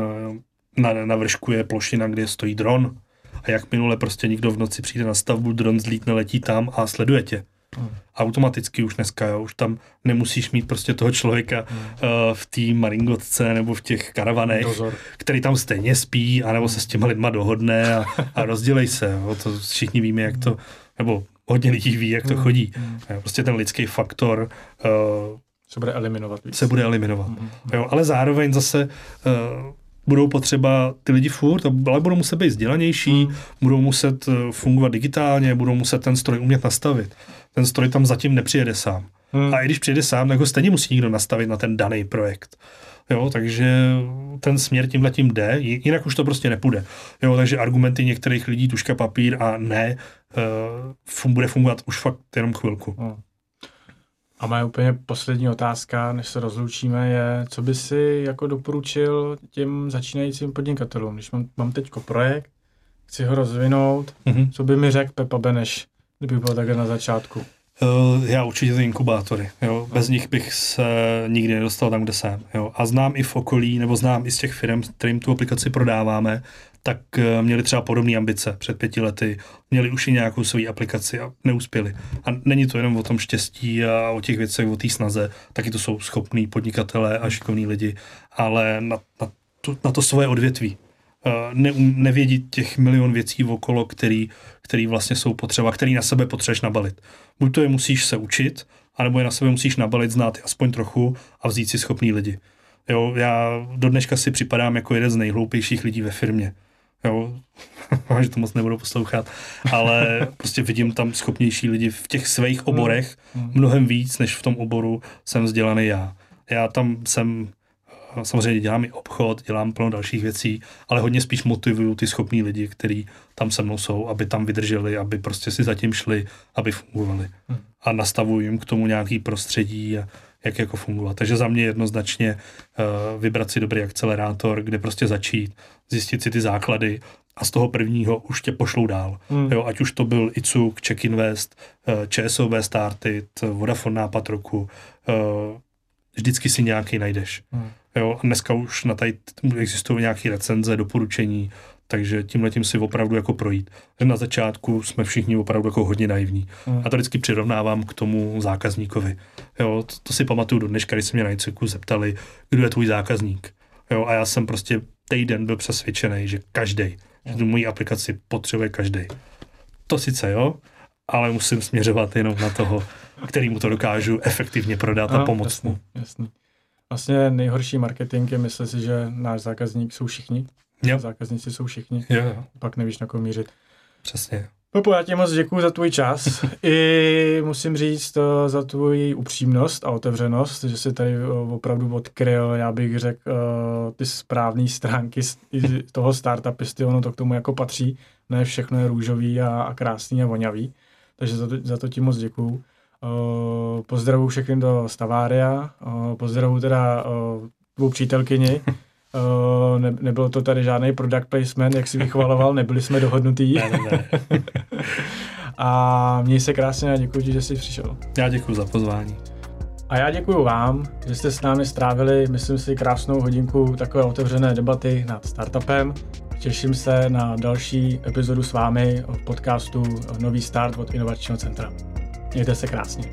na, na vršku je plošina, kde stojí dron. A jak minule prostě někdo v noci přijde na stavbu, dron zlítne, letí tam a sleduje tě. Hmm. Automaticky už dneska, jo, už tam nemusíš mít prostě toho člověka hmm. uh, v té maringotce nebo v těch karavanech, Dozor. který tam stejně spí, anebo se s těma lidma dohodne a, a rozdělej se. Jo, to všichni víme, jak to, nebo hodně lidí ví, jak to hmm. chodí. Hmm. Prostě ten lidský faktor uh, se bude eliminovat. Víc. Se bude eliminovat. Hmm. Jo, ale zároveň zase uh, budou potřeba ty lidi furt, ale budou muset být vzdělanější, hmm. budou muset fungovat digitálně, budou muset ten stroj umět nastavit ten stroj tam zatím nepřijede sám. Hmm. A i když přijede sám, tak ho stejně musí někdo nastavit na ten daný projekt. Jo, takže ten směr tímhle tím jde, jinak už to prostě nepůjde. Jo, takže argumenty některých lidí, tuška papír a ne, uh, bude fungovat už fakt jenom chvilku. Hmm. A moje úplně poslední otázka, než se rozloučíme, je, co by si jako doporučil těm začínajícím podnikatelům, když mám, mám teď projekt, chci ho rozvinout, mm-hmm. co by mi řekl Pepa Beneš, kdyby bylo takhle na začátku? Uh, já určitě ty inkubátory. Jo. Bez nich bych se nikdy nedostal tam, kde jsem. Jo. A znám i v okolí, nebo znám i z těch firm, kterým tu aplikaci prodáváme, tak uh, měli třeba podobné ambice před pěti lety, měli už i nějakou svou aplikaci a neuspěli. A není to jenom o tom štěstí a o těch věcech, o té snaze, taky to jsou schopní podnikatelé a šikovní lidi, ale na, na, to, na to svoje odvětví. Eh, ne, nevědět těch milion věcí okolo, který, který vlastně jsou potřeba, který na sebe potřebuješ nabalit. Buď to je musíš se učit, anebo je na sebe musíš nabalit, znát aspoň trochu a vzít si schopný lidi. Jo, já do dneška si připadám jako jeden z nejhloupějších lidí ve firmě. Jo, že to moc nebudu poslouchat, ale prostě vidím tam schopnější lidi v těch svých oborech hmm. mnohem víc, než v tom oboru jsem vzdělaný já. Já tam jsem samozřejmě dělám i obchod, dělám plno dalších věcí, ale hodně spíš motivuju ty schopní lidi, kteří tam se mnou jsou, aby tam vydrželi, aby prostě si zatím šli, aby fungovali. Hmm. A nastavuju jim k tomu nějaký prostředí a jak jako fungovat. Takže za mě jednoznačně uh, vybrat si dobrý akcelerátor, kde prostě začít, zjistit si ty základy a z toho prvního už tě pošlou dál. Hmm. Jo, ať už to byl ICUK, Check Invest, uh, ČSOB Started, Vodafone nápad roku, uh, vždycky si nějaký najdeš. Hmm. Jo, a dneska už na tady existují nějaké recenze, doporučení, takže tímhle tím si opravdu jako projít. Na začátku jsme všichni opravdu jako hodně naivní. Hmm. A to vždycky přirovnávám k tomu zákazníkovi. Jo, to, to si pamatuju do dneška, když se mě na ICQ zeptali, kdo je tvůj zákazník. Jo, a já jsem prostě týden byl přesvědčený, že každý, hmm. že tu moji aplikaci potřebuje každý. To sice jo, ale musím směřovat jenom na toho, který mu to dokážu efektivně prodat a, a pomoct jasný, mu. Jasný. Vlastně nejhorší marketing je myslet si, že náš zákazník jsou všichni. Jo. Zákazníci jsou všichni. Jo. Pak nevíš, na koho mířit. Přesně. Popo, já ti moc děkuji za tvůj čas. I musím říct uh, za tvoji upřímnost a otevřenost, že jsi tady uh, opravdu odkryl, já bych řekl, uh, ty správné stránky z, toho startupisty, ono to k tomu jako patří. Ne všechno je růžový a, a krásný a vonavý. Takže za to, za to ti moc děkuju. Pozdravu všechny do Stavária, pozdravu teda tvou přítelkyni. Uh, ne, nebylo to tady žádný product placement, jak si vychvaloval, nebyli jsme dohodnutí. ne, ne, ne. a měj se krásně a děkuji ti, že jsi přišel. Já děkuji za pozvání. A já děkuji vám, že jste s námi strávili, myslím si, krásnou hodinku takové otevřené debaty nad startupem. Těším se na další epizodu s vámi v podcastu Nový start od Inovačního centra. Mějte se krásně.